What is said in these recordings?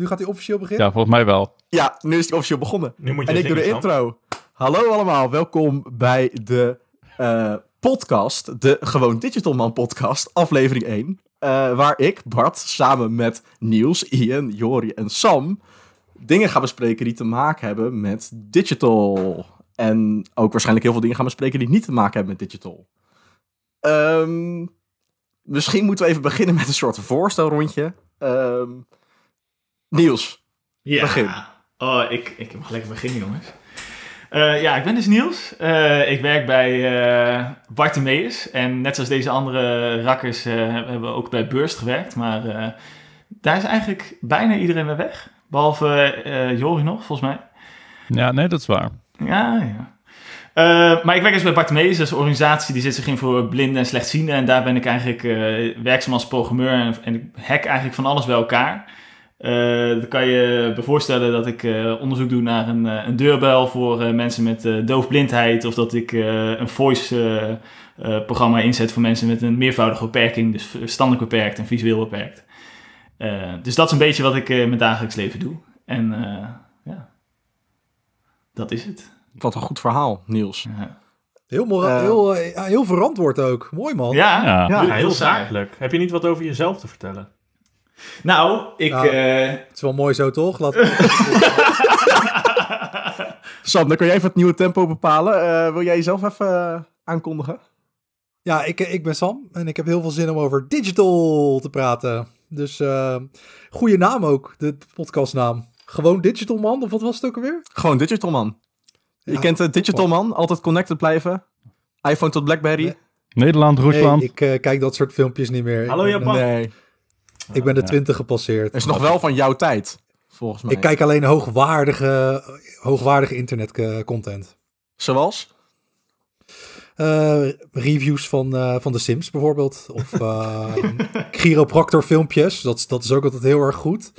Nu gaat hij officieel beginnen? Ja, volgens mij wel. Ja, nu is hij officieel begonnen. Nu moet je En ik doe de intro. Hallo allemaal, welkom bij de eh, podcast, de Gewoon Digital Man podcast, aflevering 1. eh, waar ik, Bart, samen met Niels, Ian, Jori en Sam dingen ga bespreken die te maken hebben met digital. En ook waarschijnlijk heel veel dingen gaan bespreken die niet te maken hebben met digital. Ehm, misschien moeten we even beginnen met een soort voorstelrondje. Ehm, Niels, Ja. Begin. Oh, ik, ik mag lekker beginnen, jongens. Eh, ja, ik ben dus Niels. Eh, ik werk bij eh Bartemeus. En net zoals deze andere rakkers eh, hebben we ook bij Burst gewerkt. Maar eh, daar is eigenlijk bijna iedereen weer weg. Behalve eh Jori nog, volgens mij. Ja, nee, dat is waar. Ja, ja. Eh, maar ik werk dus bij Bartemeus, dat is een organisatie die zit zich in voor blinden en slechtzienden. En daar ben ik eigenlijk eh, werkzaam als programmeur en, en ik hack eigenlijk van alles bij elkaar. Eh dan kan je je voorstellen dat ik eh, onderzoek doe naar een, eh, een deurbel voor eh, mensen met eh, doofblindheid. Of dat ik eh, een voice-programma inzet voor mensen met een meervoudige beperking. Dus verstandelijk beperkt en visueel beperkt. Eh, dus dat is een beetje wat ik eh, in mijn dagelijks leven doe. En eh, ja, dat is het. wat een goed verhaal, Niels. Ja. Heel, Eh. heel, heel verantwoord ook. Mooi man. Ja, Ja. Ja, heel, zakelijk. Heb je niet wat over jezelf te vertellen? Nou, ik. Nou. eh, Het is wel mooi zo toch? Laat... Sam, dan kun jij even het nieuwe tempo bepalen. Eh, wil jij jezelf even eh, aankondigen? ja, ik, ik ben Sam en ik heb heel veel zin om over digital te praten. Dus eh goede naam ook, de podcastnaam. Gewoon Digital Man, of wat was het ook alweer? Gewoon Digital Man. je kent de Digital Man, altijd connected blijven. iPhone tot Blackberry. Nee. Nederland, Rusland. Nee, ik eh, kijk dat soort filmpjes niet meer. Hallo, Japan. Nee, ik ben de Ja. 20 gepasseerd. is nog wel van jouw tijd, volgens mij. Ik kijk alleen hoogwaardige, hoogwaardige internetcontent. Zoals? Eh, reviews van, eh, van The Sims bijvoorbeeld. Of eh chiropractor filmpjes. Dat, is- dat is ook altijd heel erg goed.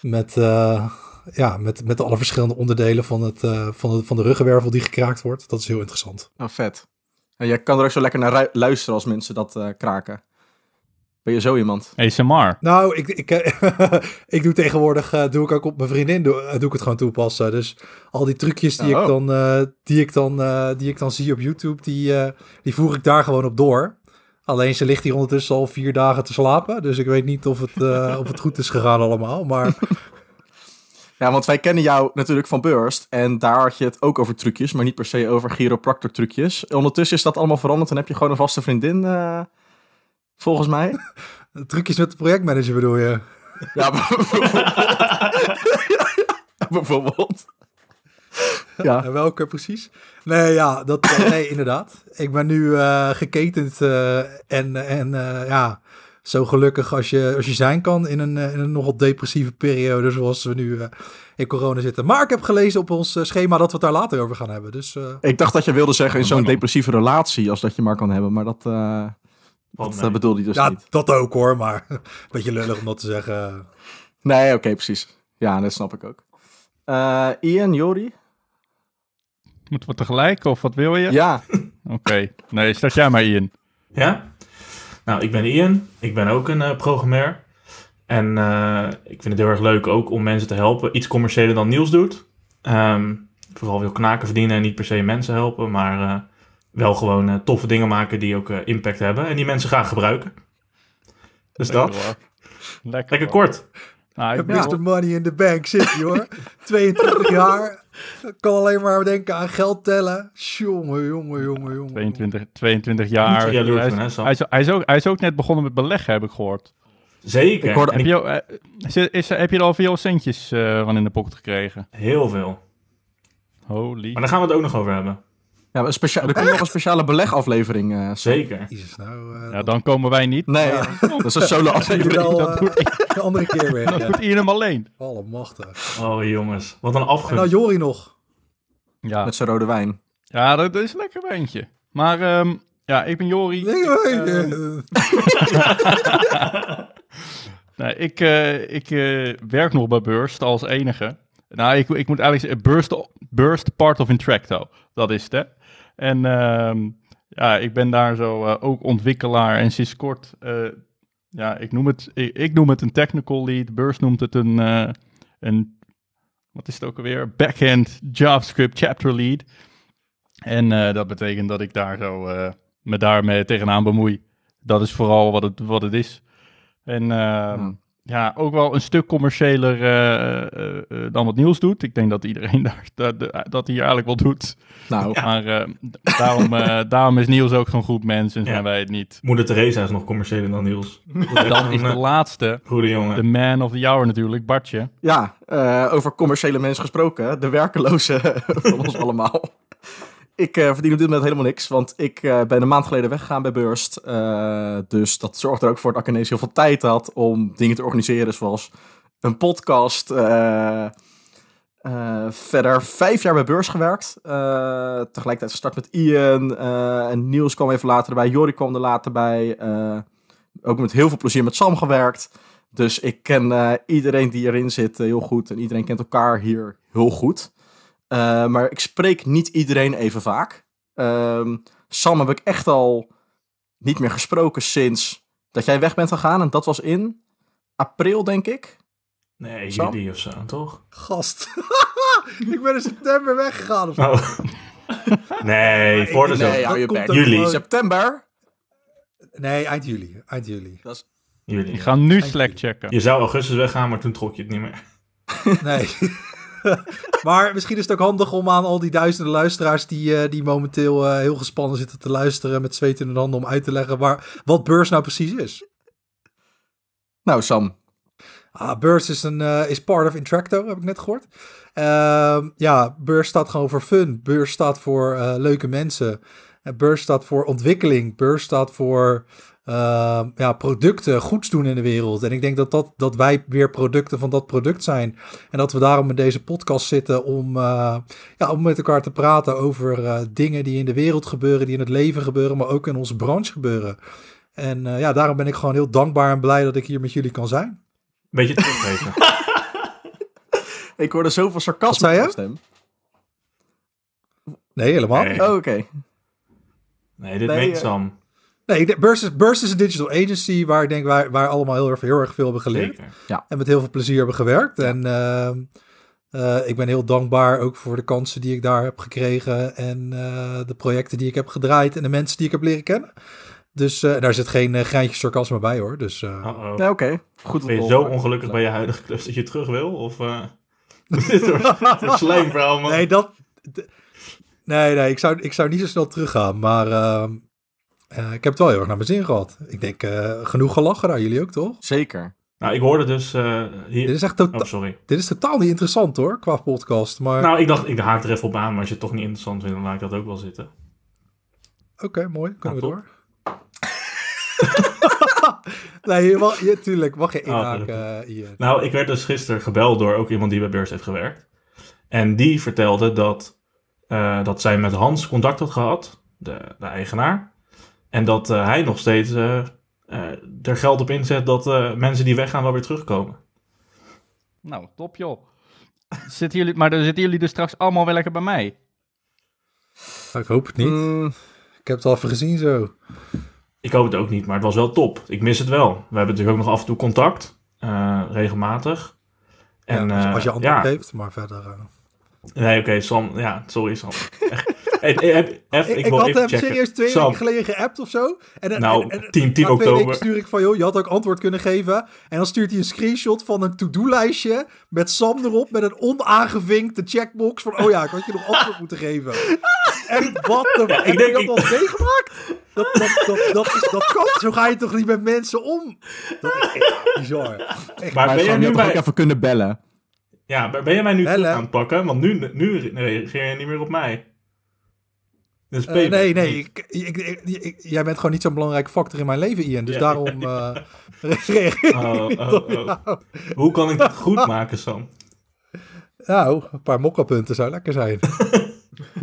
Met, eh, ja, met, met alle verschillende onderdelen van, het, eh, van, de, van de ruggenwervel die gekraakt wordt. Dat is heel interessant. Nou, vet. En jij kan er ook zo lekker naar luisteren als mensen dat eh, kraken. Ben je zo iemand? ASMR. Nou, ik, ik, eh, ik doe tegenwoordig, eh, doe ik ook op mijn vriendin, doe, eh, doe ik het gewoon toepassen. Dus al die trucjes die, Oh. ik, dan, eh, die, ik, dan, eh, die ik dan zie op YouTube, die, eh, die voer ik daar gewoon op door. Alleen ze ligt hier ondertussen al vier dagen te slapen. Dus ik weet niet of het, eh, of het goed is gegaan allemaal. Maar Ja, want wij kennen jou natuurlijk van Burst. En daar had je het ook over trucjes, maar niet per se over chiropractor trucjes. Ondertussen is dat allemaal veranderd en heb je gewoon een vaste vriendin, eh, volgens mij. trucjes met de projectmanager bedoel je? Ja, bijvoorbeeld. Ja, En welke precies? Nee, ja, dat, eh, nee, inderdaad. Ik ben nu eh, geketend eh, en, en eh, ja, zo gelukkig als je, als je zijn kan in een, in een nogal depressieve periode zoals we nu eh, in corona zitten. Maar ik heb gelezen op ons schema dat we het daar later over gaan hebben. Dus eh, ik dacht dat je wilde zeggen in zo'n depressieve relatie, als dat je maar kan hebben. Maar dat, eh, dat mee. eh, bedoelde je dus ja, niet. dat ook hoor, maar een beetje lullig om dat te zeggen. Nee, oké, precies. Ja, dat snap ik ook. Eh, Ian, Jori? Moeten we tegelijk of wat wil je? Ja, Oké. Nee, start jij maar in. Ja? Nou, ik ben Ian. Ik ben ook een eh, programmeur. En eh, ik vind het heel erg leuk ook om mensen te helpen. Iets commerciëler dan Niels doet. Ehm, vooral wil knaken verdienen en niet per se mensen helpen. Maar eh, wel gewoon eh, toffe dingen maken die ook eh, impact hebben. En die mensen graag gebruiken. Dus dat. dat. Lekker, Lekker kort. Nou, ik Mr. Money in the bank zit hij hoor. 22 jaar. Kan alleen maar denken aan geld tellen. Jongen, jongen, jongen, jongen. 22, 22 Moet jaar. je hij, hè, is, Sam? hij, is, hij, is ook, hij is ook net begonnen met beleggen, heb ik gehoord. Zeker. Ik hoorde- Heb je, eh, is, is, heb je er al veel centjes eh, van in de pocket gekregen? Heel veel. Holy. Maar daar gaan we het ook nog over hebben. Ja, een specia- er komt nog een speciale belegaflevering. eh, Sam. Zeker. Jezus, nou... eh, Ja, dan komen wij niet. Nee, dat is een solo dat aflevering. dat eh, doet- een andere keer weer. Dan Ja. doet Ian hem alleen. Allemachtig. Oh jongens, wat een En afgunst. nou Jori nog. Ja, Met zijn rode wijn. ja dat, dat is een lekker wijntje. Maar ehm, ja, ik ben Jori. Nee, nee, eh, Nee, ik, eh, ik eh, werk nog bij Burst als enige. Nou, ik, ik moet eigenlijk zeggen, Burst, Burst part of Intracto. Dat is het, hè. En ehm, ja, ik ben daar zo eh, ook ontwikkelaar en sinds kort... eh, ja, ik noem, het, ik, noem het een technical lead. Burst noemt het een, eh, een, wat is het ook alweer? Backend JavaScript chapter lead. En dat betekent dat ik daar zo eh, me daarmee tegenaan bemoei. Dat is vooral wat het, wat het is. En ehm. Ja, ook wel een stuk commerciëler eh, eh, eh, dan wat Niels doet. Ik denk dat iedereen daar, dat, dat hij hier eigenlijk wel doet. Nou, Maar eh, daarom, eh, daarom is Niels ook zo'n goed mens en zijn Ja. wij het niet. Moeder Teresa is nog commerciëler dan Niels. Dan is de laatste, Goede jongen. de man of the hour natuurlijk, Bartje. ja, eh, over commerciële mensen gesproken. De werkeloze van ons allemaal. Ik eh, verdien op dit moment helemaal niks, want ik eh, ben een maand geleden weggegaan bij Burst. Eh, dus dat zorgt er ook voor dat ik ineens heel veel tijd had om dingen te organiseren, zoals een podcast. verder vijf jaar bij Beurs gewerkt. Tegelijkertijd gestart met Ian. en Niels kwam even later bij. Jori kwam er later bij. ook met heel veel plezier met Sam gewerkt. Dus ik ken iedereen die erin zit heel goed. En iedereen kent elkaar hier heel goed. Eh, maar ik spreek niet iedereen even vaak. Ehm, Sam heb ik echt al niet meer gesproken sinds dat jij weg bent gegaan. En dat was in april, denk ik. Nee, Sam? jullie of zo, toch? Gast. ik ben in september weggegaan. Of zo. Oh. nee, voor de nee, zomer. hou je bek. Juli. gewoon- September. Nee, eind juli. Eind juli. Jullie. Ik ga nu Slack checken. Je zou augustus weggaan, maar toen trok je het niet meer. Nee. maar misschien is het ook handig om aan al die duizenden luisteraars die, eh, die momenteel eh, heel gespannen zitten te luisteren met zweet in de handen om uit te leggen waar, wat beurs nou precies is. Nou, Sam. Ah, Beurs is, een, eh, is part of Intracto, heb ik net gehoord. Ehm, ja, Beurs staat gewoon voor fun. Beurs staat voor leuke mensen. En Beurs staat voor ontwikkeling. Beurs staat voor ehm, ja, producten, goeds doen in de wereld. En ik denk dat, dat, dat wij weer producten van dat product zijn. En dat we daarom in deze podcast zitten om, eh, ja, om met elkaar te praten over eh, dingen die in de wereld gebeuren, die in het leven gebeuren, maar ook in onze branche gebeuren. En eh, ja, daarom ben ik gewoon heel dankbaar en blij dat ik hier met jullie kan zijn. Beetje teruggeven. Ik hoorde zoveel Wat sarcasme zei in je? stem. Nee, helemaal Nee. Oh, oké. Nee, dit Nee, meent Sam. Nee, de- Burst is, Burst is een digital agency waar ik denk waar, waar allemaal heel erg, heel erg veel hebben geleerd. Zeker. En met heel veel plezier hebben gewerkt. En ehm, eh, ik ben heel dankbaar ook voor de kansen die ik daar heb gekregen. En eh, de projecten die ik heb gedraaid en de mensen die ik heb leren kennen. Dus eh, daar zit geen uh, greintje sarcasme bij hoor. Dus eh. Ja, oké. Goed. Ben je zo ongelukkig bij je huidige klus dat je terug wil? Of eh dit een slijmverhaal, man. nee, dat... Nee, nee, ik zou, ik zou niet zo snel teruggaan. Maar eh, ik heb het wel heel erg naar mijn zin gehad. Ik denk eh, genoeg gelachen daar, jullie ook toch? Zeker. Nou, ik hoorde dus eh, Dit hier... is echt tota- Oh, sorry. dit is totaal niet interessant hoor, qua podcast. Maar Nou, ik dacht, ik haak er even op aan, maar als je het toch niet interessant vindt, dan laat ik dat ook wel zitten. Oké, mooi. Kunnen Nou, we door? nee, je mag, je, tuurlijk, mag je Ah, inhaken, Ian. Nou, ik werd dus gisteren gebeld door ook iemand die bij Beurs heeft gewerkt. En die vertelde dat, eh, dat zij met Hans contact had gehad, de, de eigenaar. En dat eh, hij nog steeds eh, eh, er geld op inzet dat eh, mensen die weggaan wel weer terugkomen. Nou, top joh. Zitten jullie, maar dan zitten jullie dus straks allemaal wel lekker bij mij. Ik hoop het niet. Mm, Ik heb het al even gezien zo. Ik hoop het ook niet, maar het was wel top. Ik mis het wel. We hebben natuurlijk ook nog af en toe contact, eh, regelmatig. En, ja, als, eh, als je antwoord ja, geeft, maar verder... eh. Nee, oké, Sam. Ja, sorry, Sam. Echt. Ik, ik, ik had hem checken. serieus twee Sam, weken geleden geappt of zo. En, en- Nou, en, en, 10, 10 na twee weken oktober. stuur ik van, joh, je had ook antwoord kunnen geven. En dan stuurt hij een screenshot van een to-do-lijstje met Sam erop, met een onaangevinkte checkbox van, oh ja, ik had je nog antwoord moeten geven. Echt, wat de... Ja, ik heb denk- je dat al eens meegemaakt? Dat, dat, dat, dat, is, dat kan, zo ga je toch niet met mensen om? Dat is echt bizar. Echt Maar maar ben je nu bij... even kunnen bellen? Ja, ben je mij nu Bellen? terug aan het pakken? Want nu, nu reageer je niet meer op mij. Eh, nee, nee. Ik, ik, ik- ik- jij bent gewoon niet zo'n belangrijke factor in mijn leven, Ian. Dus Ja, daarom reageer ik Oh, oh, oh. Hoe kan ik dit goed maken, Sam? Nou, een paar mokkapunten zou lekker zijn.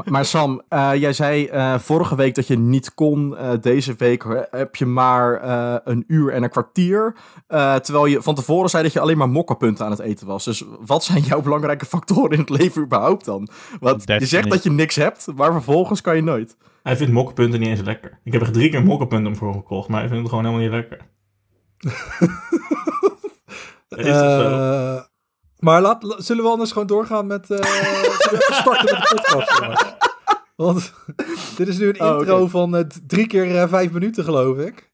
Maar, Sam, eh, jij zei eh, vorige week dat je niet kon. Eh, deze week heb je maar een uur en een kwartier. Terwijl je van tevoren zei dat je alleen maar mokkerpunten aan het eten was. Dus wat zijn jouw belangrijke factoren in het leven überhaupt dan? Want je zegt dat je niks hebt, maar vervolgens kan je nooit. Hij vindt mokkenpunten niet eens lekker. Ik heb er drie keer mokkenpunten voor gekocht, maar hij vindt het gewoon helemaal niet lekker. Is zo? Eh, Maar laat, la- zullen we anders gewoon doorgaan met... eh even starten met de podcast, jongens? Want dit is nu een Oh, intro van eh, d- drie keer eh, vijf minuten, geloof ik.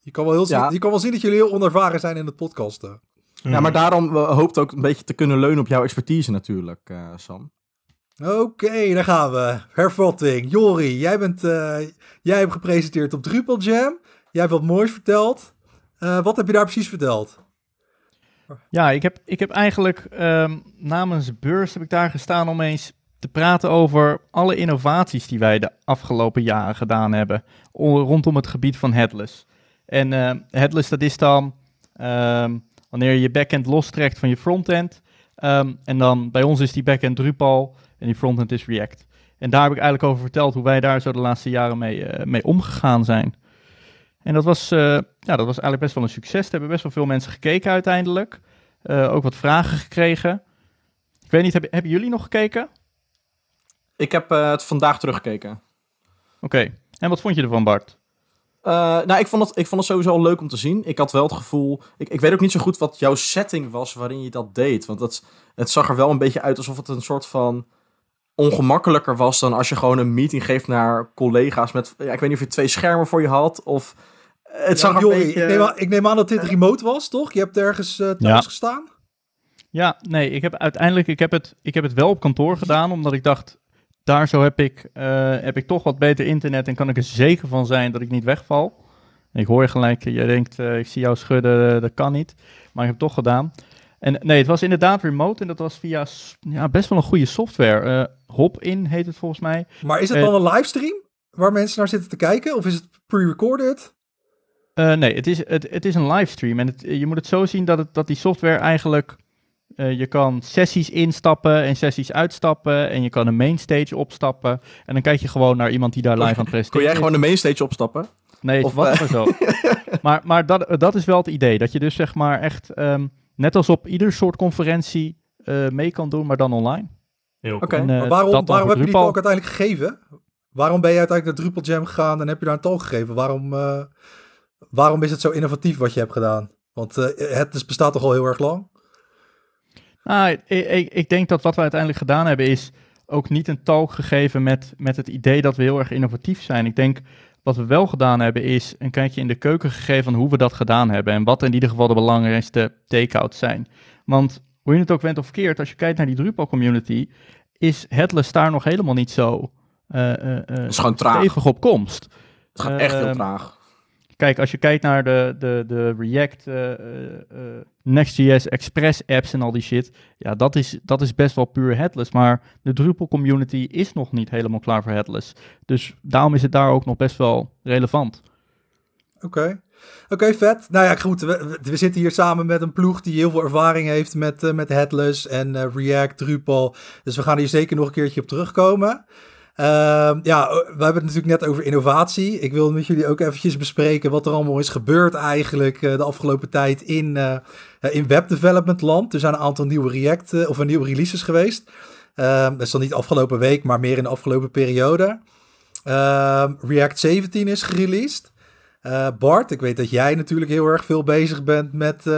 Je kan, wel heel zien, je kan wel zien dat jullie heel onervaren zijn in het podcasten. Ja, maar daarom uh, hoopt ook een beetje te kunnen leunen op jouw expertise natuurlijk, eh, Sam. Oké, daar gaan we. Hervatting. Jori, jij, bent, eh, jij hebt gepresenteerd op Drupal Jam. Jij hebt wat moois verteld. Eh, wat heb je daar precies verteld? Ja, ik heb, ik heb eigenlijk ehm, namens Beurs heb ik daar gestaan om eens te praten over alle innovaties die wij de afgelopen jaren gedaan hebben rondom het gebied van headless. En eh, headless, dat is dan ehm, wanneer je je backend lostrekt van je frontend. En dan bij ons is die backend Drupal en die frontend is React. En daar heb ik eigenlijk over verteld hoe wij daar zo de laatste jaren mee, eh, mee omgegaan zijn. En dat was, eh, ja, dat was eigenlijk best wel een succes. Er hebben best wel veel mensen gekeken uiteindelijk. Eh, ook wat vragen gekregen. Ik weet niet, hebben, hebben jullie nog gekeken? Ik heb eh, het vandaag teruggekeken. Oké. En wat vond je ervan, Bart? Nou, ik vond, het, ik vond het sowieso leuk om te zien. Ik had wel het gevoel... Ik, ik weet ook niet zo goed wat jouw setting was waarin je dat deed. Want het, het zag er wel een beetje uit alsof het een soort van ongemakkelijker was dan als je gewoon een meeting geeft naar collega's met... Ja, ik weet niet of je twee schermen voor je had of... Het zag er beetje... ik, neem aan, ik neem aan dat dit remote was, toch? Je hebt ergens eh, thuis Ja. gestaan? Ja, nee, ik heb uiteindelijk ik heb het, ik heb het wel op kantoor gedaan, omdat ik dacht, daar zo heb ik, eh, heb ik toch wat beter internet en kan ik er zeker van zijn dat ik niet wegval. Ik hoor je gelijk, je denkt, eh, ik zie jou schudden, dat kan niet. Maar ik heb het toch gedaan. En nee, het was inderdaad remote en dat was via ja, best wel een goede software. Eh Hop-in heet het volgens mij. Maar is het dan een livestream waar mensen naar zitten te kijken? Of is het pre-recorded? Eh, nee, het is, het, het is een livestream. En het, je moet het zo zien dat, het, dat die software eigenlijk... eh, je kan sessies instappen en sessies uitstappen. En je kan een mainstage opstappen. En dan kijk je gewoon naar iemand die daar live aan het presenteren Kon jij gewoon de mainstage opstappen? Nee, of, was eh, maar zo. maar maar dat, dat is wel het idee. Dat je dus zeg maar echt... ehm, net als op ieder soort conferentie eh, mee kan doen, maar dan online. Heel cool. Oké. En, eh, Maar waarom, waarom heb je die talk uiteindelijk gegeven? Waarom ben je uiteindelijk naar Drupal Jam gegaan en heb je daar een talk gegeven? Waarom, eh, waarom is het zo innovatief wat je hebt gedaan? Want eh, het dus bestaat toch al heel erg lang? Nou, ik, ik, ik denk dat wat we uiteindelijk gedaan hebben is ook niet een talk gegeven met, met het idee dat we heel erg innovatief zijn. Ik denk wat we wel gedaan hebben is een kijkje in de keuken gegeven van hoe we dat gedaan hebben en wat in ieder geval de belangrijkste take-outs zijn. Want hoe je het ook went of keert, als je kijkt naar die Drupal community, is Headless daar nog helemaal niet zo eh, eh, eh, Het is gewoon traag. stevig op komst. Het gaat echt heel Ehm, traag. Kijk, als je kijkt naar de, de, de React, eh, Next.js, Express apps en al die shit. Ja, dat is, dat is best wel puur headless. Maar de Drupal community is nog niet helemaal klaar voor headless. Dus daarom is het daar ook nog best wel relevant. Oké. Oké, vet. Nou ja, goed. We, we- zitten hier samen met een ploeg die heel veel ervaring heeft met, met Headless en React, Drupal. Dus we gaan hier zeker nog een keertje op terugkomen. Ehm, ja, we hebben het natuurlijk net over innovatie. Ik wil met jullie ook eventjes bespreken wat er allemaal is gebeurd eigenlijk eh, de afgelopen tijd in, eh in webdevelopment land. Er zijn een aantal nieuwe React eh, of nieuwe releases geweest. Ehm, dat is dan niet afgelopen week, maar meer in de afgelopen periode. Ehm, React 17 is gereleased. Eh, Bart, ik weet dat jij natuurlijk heel erg veel bezig bent met, eh,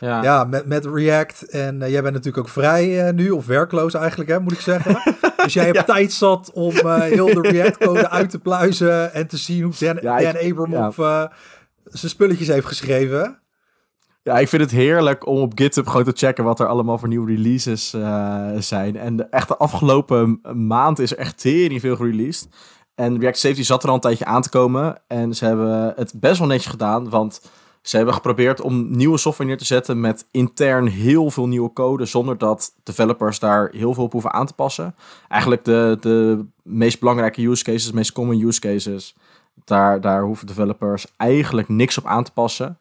Ja. ja, met, met React. En eh, jij bent natuurlijk ook vrij nu, of werkloos eigenlijk, hè, moet ik zeggen. dus jij hebt tijd zat om heel de React-code uit te pluizen en te zien hoe Dan, Ja, ik- Dan Abram zijn spulletjes heeft geschreven. Ja, ik vind het heerlijk om op GitHub gewoon te checken wat er allemaal voor nieuwe releases zijn. En de, echt de afgelopen maand is er echt tering veel gereleased. En React 17 zat er al een tijdje aan te komen. En ze hebben het best wel netjes gedaan, want ze hebben geprobeerd om nieuwe software neer te zetten met intern heel veel nieuwe code, zonder dat developers daar heel veel op hoeven aan te passen. Eigenlijk de, de meest belangrijke use cases, de meest common use cases, daar, daar hoeven developers eigenlijk niks op aan te passen.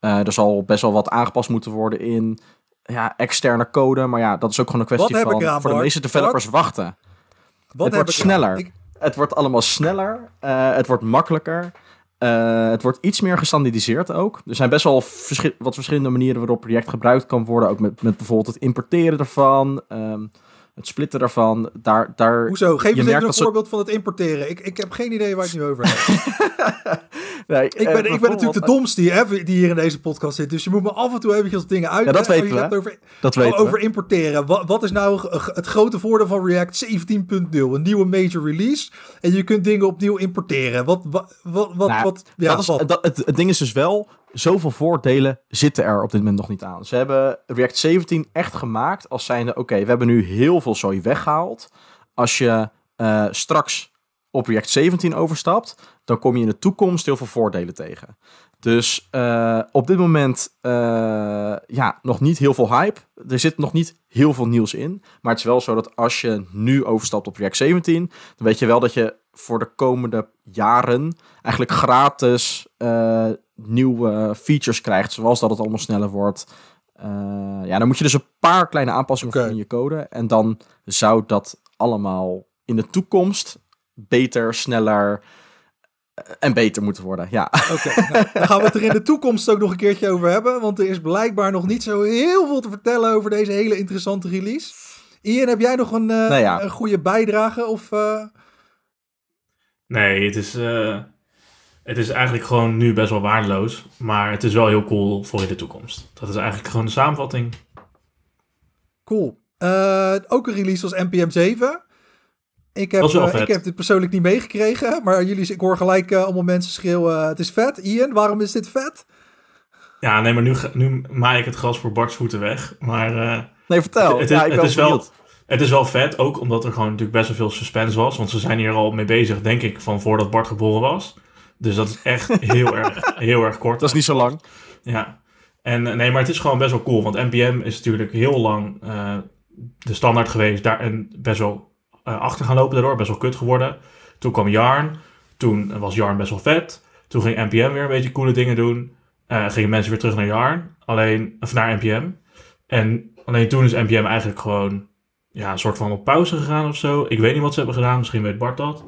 Eh, er zal best wel wat aangepast moeten worden in ja, externe code. Maar ja, dat is ook gewoon een kwestie van voor de meeste developers wachten. Wat het wordt sneller. Ik- Het wordt allemaal sneller. eh, het wordt makkelijker. eh, het wordt iets meer gestandardiseerd ook. Er zijn best wel verschi- wat verschillende manieren waarop React gebruikt kan worden. Ook met, met bijvoorbeeld het importeren ervan. Ehm, het splitten daarvan, daar... daar Hoezo? Geef eens even een voorbeeld van het importeren. Ik, ik heb geen idee waar ik het nu over heb. Nee, Ik eh, ben, ik ben natuurlijk de domste die, hè, die hier in deze podcast zit. Dus je moet me af en toe eventjes dingen uit. Ja, dat je weten we, Over, Dat weten we. over importeren. Wat, wat is nou het grote voordeel van React 17.0? Een nieuwe major release. En je kunt dingen opnieuw importeren. Wat, wat, wat, wat, Nou, wat ja, dat is, wat? dat, het, het ding is dus wel, zoveel voordelen zitten er op dit moment nog niet aan. Ze hebben React 17 echt gemaakt als zijnde, oké, we hebben nu heel veel zooi weggehaald. Als je eh, straks op React 17 overstapt, dan kom je in de toekomst heel veel voordelen tegen. Dus eh, op dit moment, eh, ja, nog niet heel veel hype. Er zit nog niet heel veel nieuws in. Maar het is wel zo dat als je nu overstapt op React 17, dan weet je wel dat je voor de komende jaren eigenlijk gratis nieuwe features krijgt. Zoals dat het allemaal sneller wordt. Eh, ja, dan moet je dus een paar kleine aanpassingen doen in je code. En dan zou dat allemaal in de toekomst beter, sneller eh, en beter moeten worden. Ja. Oké, nou, dan gaan we het er in de toekomst ook nog een keertje over hebben. Want er is blijkbaar nog niet zo heel veel te vertellen over deze hele interessante release. Ian, heb jij nog een, eh, Nou ja. een goede bijdrage? Of, eh, Nee, het is, eh, het is eigenlijk gewoon nu best wel waardeloos. Maar het is wel heel cool voor in de toekomst. Dat is eigenlijk gewoon de samenvatting. Cool. Eh, ook een release was NPM 7. Ik heb, eh, ik heb dit persoonlijk niet meegekregen. Maar jullie, ik hoor gelijk eh, allemaal mensen schreeuwen: het is vet. Ian, waarom is dit vet? Ja, nee, maar nu, nu maai ik het gras voor Bart's voeten weg. Maar Nee, vertel. Het- het ja, het is wel- het is wel vet. Ook omdat er gewoon natuurlijk best wel veel suspense was. Want ze zijn hier al mee bezig, denk ik, van voordat Bart geboren was. Dus dat is echt heel, erg, heel erg kort. Dat is niet zo lang. Ja, en eh, nee, maar het is gewoon best wel cool. Want NPM is natuurlijk heel lang eh, de standaard geweest. Daar, en best wel eh, achter gaan lopen daardoor. Best wel kut geworden. Toen kwam Yarn. Toen was Yarn best wel vet. Toen ging NPM weer een beetje coole dingen doen. Gingen mensen weer terug naar Yarn. Alleen, of naar NPM. En alleen toen is NPM eigenlijk gewoon ja, een soort van op pauze gegaan of zo. Ik weet niet wat ze hebben gedaan. Misschien weet Bart dat.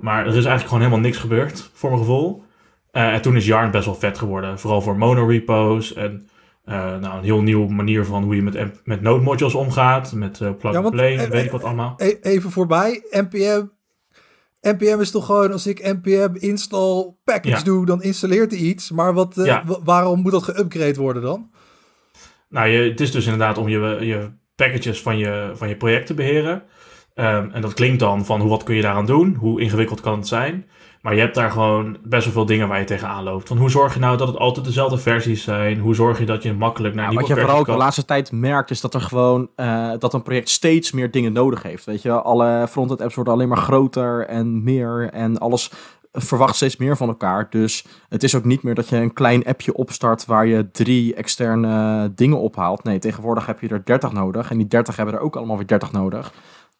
Maar er is eigenlijk gewoon helemaal niks gebeurd, voor mijn gevoel. Eh, en toen is Yarn best wel vet geworden. Vooral voor monorepo's en eh, nou, een heel nieuwe manier van hoe je met, met node modules omgaat. Met eh plug and play, eh, weet ik wat allemaal. E- even voorbij. NPM. NPM is toch gewoon als ik NPM install package Ja. doe, dan installeert hij iets. Maar wat, Ja. waarom moet dat geüpgrade worden dan? Nou, je, het is dus inderdaad om je, je packages van je, van je project te beheren. Ehm, en dat klinkt dan van hoe, wat kun je daaraan doen? Hoe ingewikkeld kan het zijn? Maar je hebt daar gewoon best wel veel dingen waar je tegenaan loopt. Van hoe zorg je nou dat het altijd dezelfde versies zijn? Hoe zorg je dat je makkelijk naar Ja, nieuwe wat je vooral ook de laatste tijd merkt, is dat er gewoon eh, dat een project steeds meer dingen nodig heeft. Weet je, alle frontend apps worden alleen maar groter en meer en alles verwacht steeds meer van elkaar. Dus het is ook niet meer dat je een klein appje opstart waar je drie externe dingen ophaalt. Nee, tegenwoordig heb je er 30 nodig en die 30 hebben er ook allemaal weer 30 nodig.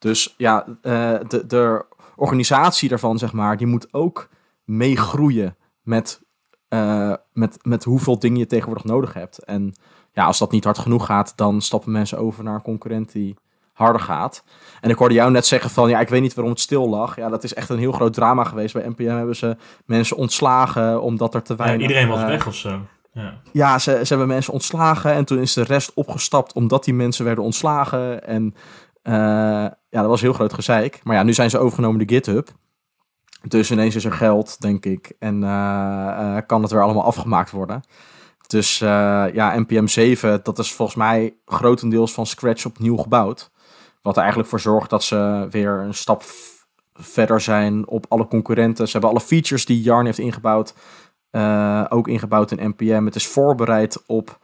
Dus ja, eh, de, de organisatie daarvan, zeg maar, die moet ook meegroeien met, eh, met, met hoeveel dingen je tegenwoordig nodig hebt. En ja, als dat niet hard genoeg gaat, dan stappen mensen over naar een concurrent die harder gaat. En ik hoorde jou net zeggen van, ja, ik weet niet waarom het stil lag. Ja, dat is echt een heel groot drama geweest. Bij NPM hebben ze mensen ontslagen omdat er te Ja, weinig... iedereen was eh, weg of zo. Ja. ja, ze, ze hebben mensen ontslagen en toen is de rest opgestapt omdat die mensen werden ontslagen. En ja, dat was heel groot gezeik. Maar ja, nu zijn ze overgenomen door GitHub. Dus ineens is er geld, denk ik. En eh, eh, kan het weer allemaal afgemaakt worden. Dus eh, ja, NPM 7, dat is volgens mij grotendeels van scratch opnieuw gebouwd. Wat er eigenlijk voor zorgt dat ze weer een stap verder zijn op alle concurrenten. Ze hebben alle features die Yarn heeft ingebouwd, ook ingebouwd in NPM. Het is voorbereid op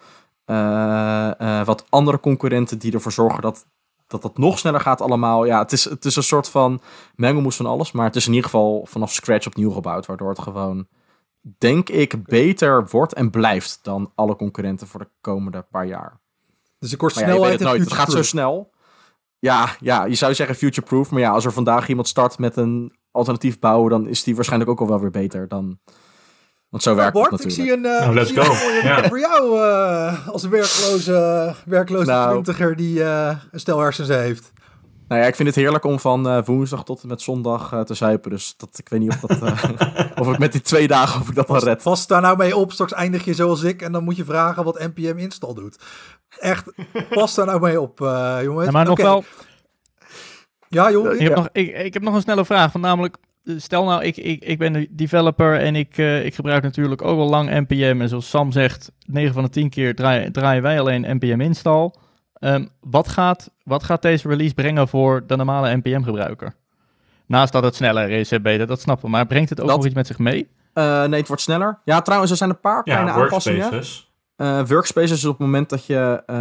wat andere concurrenten die ervoor zorgen dat dat dat nog sneller gaat allemaal. Ja, het is, het is een soort van mengelmoes van alles. Maar het is in ieder geval vanaf scratch opnieuw gebouwd. Waardoor het gewoon, denk ik, beter wordt en blijft dan alle concurrenten voor de komende paar jaar. Dus ik hoor Maar ja, snelheid het nooit. Het gaat zo snel. Ja, ja, je zou zeggen future-proof. Maar ja, als er vandaag iemand start met een alternatief bouwen... dan is die waarschijnlijk ook al wel weer beter dan... Want zo Nou, werkt Bart, het ik natuurlijk. zie een, eh, Nou, let's ik zie go. een mooie Ja. voor jou eh, als werkloze, werkloze Nou. twintiger die eh, een stel hersens heeft. Nou ja, ik vind het heerlijk om van eh, woensdag tot en met zondag eh, te zuipen. Dus dat, ik weet niet of, dat, eh, of ik met die twee dagen of ik dat al red. Vast daar nou mee op, straks eindig je zoals ik en dan moet je vragen wat NPM install doet. Echt, pas daar nou mee op, eh, jongens. Ja, maar nog Oké, wel, Ja, joh. Ik heb, nog, ik, ik heb nog een snelle vraag. Van namelijk, stel nou, ik, ik, ik ben een developer en ik, eh, ik gebruik natuurlijk ook al lang NPM. En zoals Sam zegt, 9 van de 10 keer draaien, draaien wij alleen NPM install. Ehm, wat, gaat, wat gaat deze release brengen voor de normale NPM gebruiker? Naast dat het sneller is en beter, dat snappen we. Maar brengt het ook Dat- nog iets met zich mee? Eh, nee, het wordt sneller. Ja, trouwens, er zijn een paar kleine Ja, aanpassingen. Workspaces. Eh, workspaces is op het moment dat je... eh,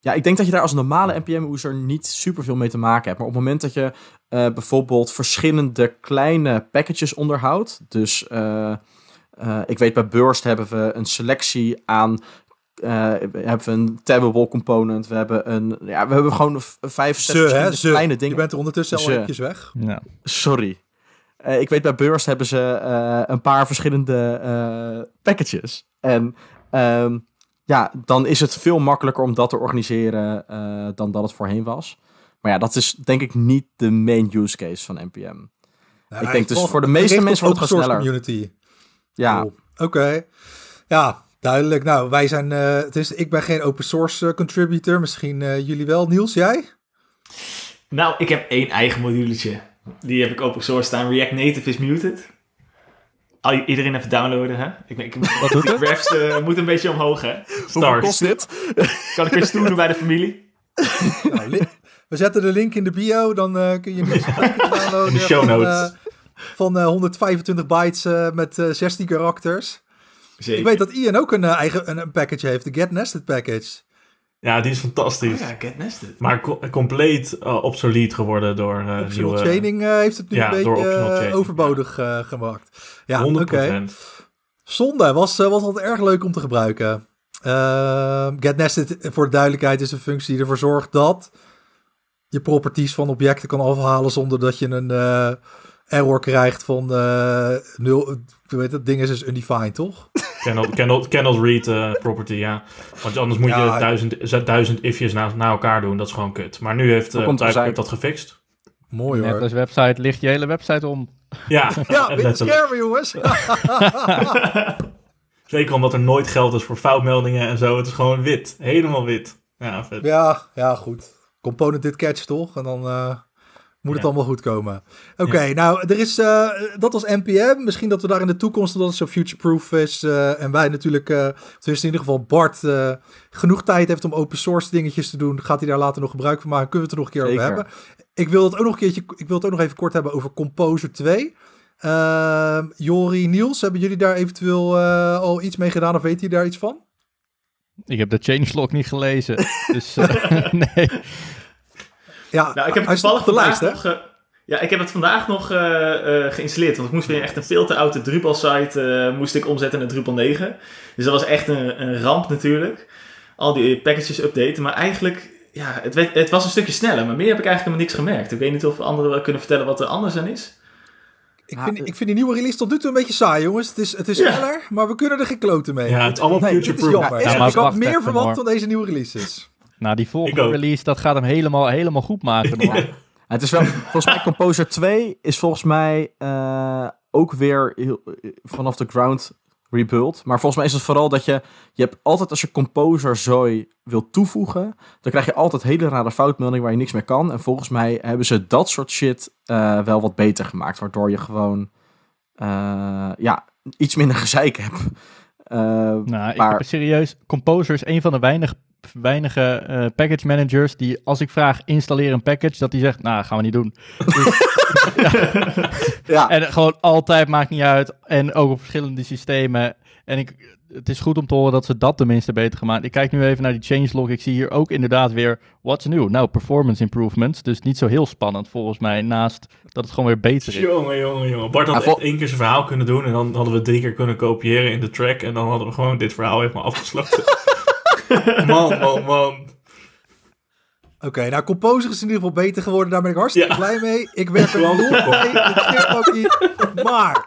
ja, ik denk dat je daar als normale NPM-user niet super veel mee te maken hebt. Maar op het moment dat je eh, bijvoorbeeld verschillende kleine packages onderhoudt. Dus eh, eh, ik weet bij Burst hebben we een selectie aan... eh, hebben we een tabbable component. We hebben een... Ja, we hebben gewoon vijf, zes Ze, hè, kleine Je dingen. bent er ondertussen al eventjes weg. Ja. Sorry. Eh, ik weet bij Burst hebben ze eh, een paar verschillende eh, packages. En ehm, ja, dan is het veel makkelijker om dat te organiseren eh, dan dat het voorheen was. Maar ja, dat is denk ik niet de main use case van NPM. Ja, denk dus voor de meeste mensen wordt het gewoon community. Ja, Cool. Oké. Ja, duidelijk. Nou, wij zijn... eh, het is, ik ben geen open source eh, contributor. Misschien jullie wel. Niels, jij? Nou, ik heb één eigen moduletje. Die heb ik open source staan. React Native is muted. Al, iedereen even downloaden, hè? Ik, ik, Wat doet het? refs eh, moet een beetje omhoog, hè? hoeveel Stars. kost dit? Kan ik weer doen bij de familie? Nou, li- we zetten de link in de bio. Dan eh, kun je Niels downloaden. In de show van, notes. eh, Van eh, 125 bytes eh, met eh, 16 karakters. Zeker. Ik weet dat Ian ook een eh, eigen een, een package heeft. De Get Nested package. Ja, die is fantastisch. Ja, get nested. Maar co- compleet eh, obsolete geworden door eh Optional nieuwe... chaining eh, heeft het nu ja, een beetje overbodig gemaakt. Ja, 100%. oké. Zonde, was, was altijd erg leuk om te gebruiken. Uh, Get Nested, voor de duidelijkheid, is een functie die ervoor zorgt dat je properties van objecten kan afhalen zonder dat je een error krijgt van nul. Heet dat? Ding is dus undefined, toch? Cannot, cannot, cannot read eh, property, ja. Want anders moet Ja. je duizend, duizend ifjes na, na elkaar doen. Dat is gewoon kut. Maar nu heeft uh, er TypeScript dat gefixt. Mooi hoor. Net als website ligt je hele website om. Ja, Ja, letterlijk. schermen, jongens. Zeker omdat er nooit geld is voor foutmeldingen en zo. Het is gewoon wit. Helemaal wit. Ja, vet. ja, ja, goed. Component dit catch toch? En dan eh, moet het allemaal goed komen. Oké, nou, er is, eh, dat was NPM. Misschien dat we daar in de toekomst, omdat het zo future-proof is. eh, en wij natuurlijk, eh tenminste in ieder geval Bart, eh, genoeg tijd heeft om open source dingetjes te doen. Gaat hij daar later nog gebruik van maken? Kunnen we het er nog een keer Zeker. over hebben? Ik wil het ook nog een keertje, ik wil het ook nog even kort hebben over Composer 2. Ehm, Jori, Niels, hebben jullie daar eventueel eh, al iets mee gedaan of weten jullie daar iets van? Ik heb de changelog niet gelezen. dus eh, nee. Ja, Nou, ik heb hij het toevallig op de lijst, vandaag hè? nog... eh, ja, ik heb het vandaag nog eh, eh, geïnstalleerd. Want ik moest weer echt een veel te oude Drupal-site eh, moest ik omzetten naar Drupal 9. Dus dat was echt een, een ramp natuurlijk. Al die packages updaten. Maar eigenlijk, ja, het, werd- het was een stukje sneller. Maar meer heb ik eigenlijk helemaal niks gemerkt. Ik weet niet of anderen wel kunnen vertellen wat er anders aan is. Ik Ja, vind, ik vind die nieuwe release tot nu toe een beetje saai, jongens. Het is, het is Ja. sneller, maar we kunnen er geen kloten mee. Ja, het is allemaal future-proof. Ja, ik had meer verwacht van deze nieuwe releases. Nou, die Ik volgende release, dat gaat hem helemaal, helemaal goed maken. Het is wel, volgens mij Composer 2 is volgens mij eh, ook weer heel- vanaf de ground rebuild. Maar volgens mij is het vooral dat je, je hebt altijd als je Composer zooi wil toevoegen, dan krijg je altijd hele rare foutmeldingen waar je niks mee kan. En volgens mij hebben ze dat soort shit eh, wel wat beter gemaakt, waardoor je gewoon eh, ja, iets minder gezeik hebt. Nou, ik Maar- heb serieus. Composer is een van de weinig, weinige eh, package managers die als ik vraag installeer een package, dat die zegt, nou, gaan we niet doen. ja, En gewoon altijd maakt niet uit. En ook op verschillende systemen. En ik, het is goed om te horen dat ze dat tenminste beter gemaakt. Ik kijk nu even naar die changelog. Ik zie hier ook inderdaad weer what's new. Nou, performance improvements. Dus niet zo heel spannend volgens mij. Naast dat het gewoon weer beter is. Jongen, jongen, jongen. Bart had Ja, vol- echt één keer zijn verhaal kunnen doen. En dan hadden we drie keer kunnen kopiëren in de track. En dan hadden we gewoon dit verhaal helemaal afgesloten. man, man, man. Oké, nou, Composer is in ieder geval beter geworden. Daar ben ik hartstikke Ja. blij mee. Ik werk er goed. mee. Ik snap ook niet. Maar,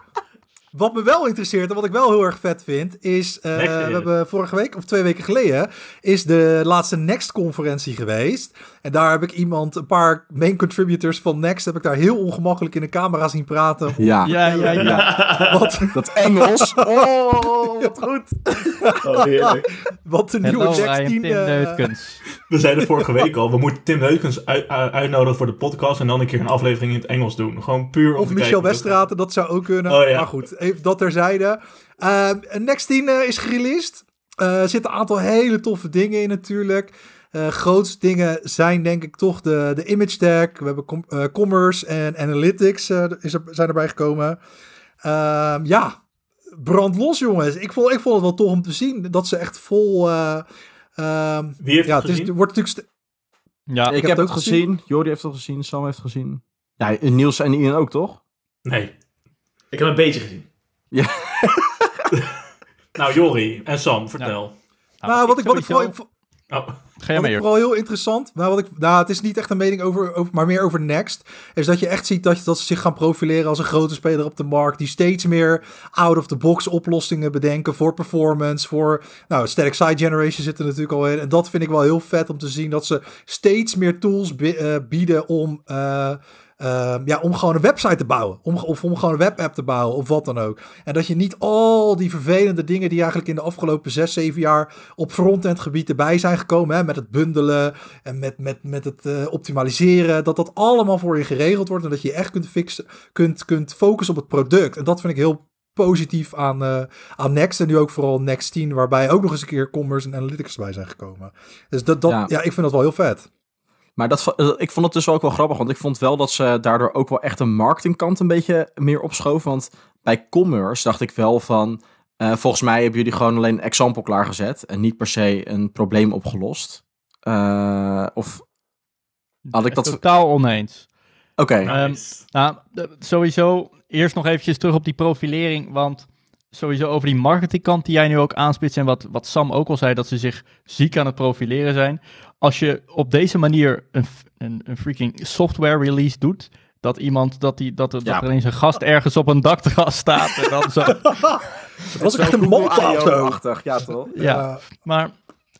Wat me wel interesseert en wat ik wel heel erg vet vind, is... eh, we hebben vorige week, of twee weken geleden, is de laatste Next-conferentie geweest. En daar heb ik iemand, een paar main contributors van Next, heb ik daar heel ongemakkelijk in de camera zien praten. Ja, Ja, ja, ja. Wat, dat Engels. Oh, wat goed. Oh, heerlijk. wat de nieuwe Hello, Next am 10... Tim eh, Neutkens. We zeiden vorige week al, we moeten Tim uit- uit- uitnodigen voor de podcast en dan een keer een aflevering in het Engels doen. Gewoon puur om Of Michel Westraten, dat zou ook kunnen. Oh, ja. Maar goed, even dat terzijde. Ehm Next 10 eh, is gereleased. Eh, Er zitten een aantal hele toffe dingen in natuurlijk. Eh grootste dingen zijn denk ik toch de, de image tag. We hebben com- eh, commerce en analytics eh, is er, zijn erbij gekomen. Ehm, ja, brand los jongens. Ik vond, ik vond het wel tof om te zien dat ze echt vol... eh, ehm, Wie heeft ja, het het is, gezien? wordt natuurlijk... Ja, Ik, heb het ook gezien. Jori heeft het gezien. Sam heeft het gezien. Ja, Niels en Ian ook, toch? Nee. Ik heb een beetje gezien. Nou, Jori en Sam, vertel. Nou, wat ik, wat ik Oh, Ga jij ik eerst. vooral heel interessant, nou, wat ik, nou, het is niet echt een mening over, over, maar meer over Next, is dat je echt ziet dat, dat ze zich gaan profileren als een grote speler op de markt, die steeds meer out-of-the-box oplossingen bedenken voor performance, voor, nou, static side generation zit er natuurlijk al in, en dat vind ik wel heel vet om te zien, dat ze steeds meer tools eh, bieden om, eh, eh, ja, om gewoon een website te bouwen, om, of om gewoon een webapp te bouwen, of wat dan ook. En dat je niet al die vervelende dingen die eigenlijk in de afgelopen 6, 7 jaar op frontend gebied erbij zijn gekomen. Hè, met het bundelen en met, met, met het eh, optimaliseren. Dat dat allemaal voor je geregeld wordt. En dat je echt kunt, fixen, kunt, kunt focussen op het product. En dat vind ik heel positief aan, eh, aan Next. En nu ook vooral Next 10. Waarbij ook nog eens een keer commerce en analytics bij zijn gekomen. Dus dat, dat, ja. Ja. ik vind dat wel heel vet. Maar dat, eh, ik vond het dus ook wel grappig, want ik vond wel dat ze daardoor ook wel echt een marketingkant een beetje meer opschoven. Want bij commerce dacht ik wel van, eh, volgens mij hebben jullie gewoon alleen een example klaargezet en niet per se een probleem opgelost. Eh, of had ik dat... Totaal oneens. Oké, Ehm, Nice. Nou, sowieso eerst nog eventjes terug op die profilering, want sowieso over die marketingkant die jij nu ook aanspitst en wat, wat Sam ook al zei, dat ze zich ziek aan het profileren zijn. Als je op deze manier een, een, een freaking software release doet, dat iemand, dat, die, dat, er- Ja. dat er ineens een gast ergens op een dakterras staat en dan zo. Het was echt een monta of zo. achtig ja toch? Ja, maar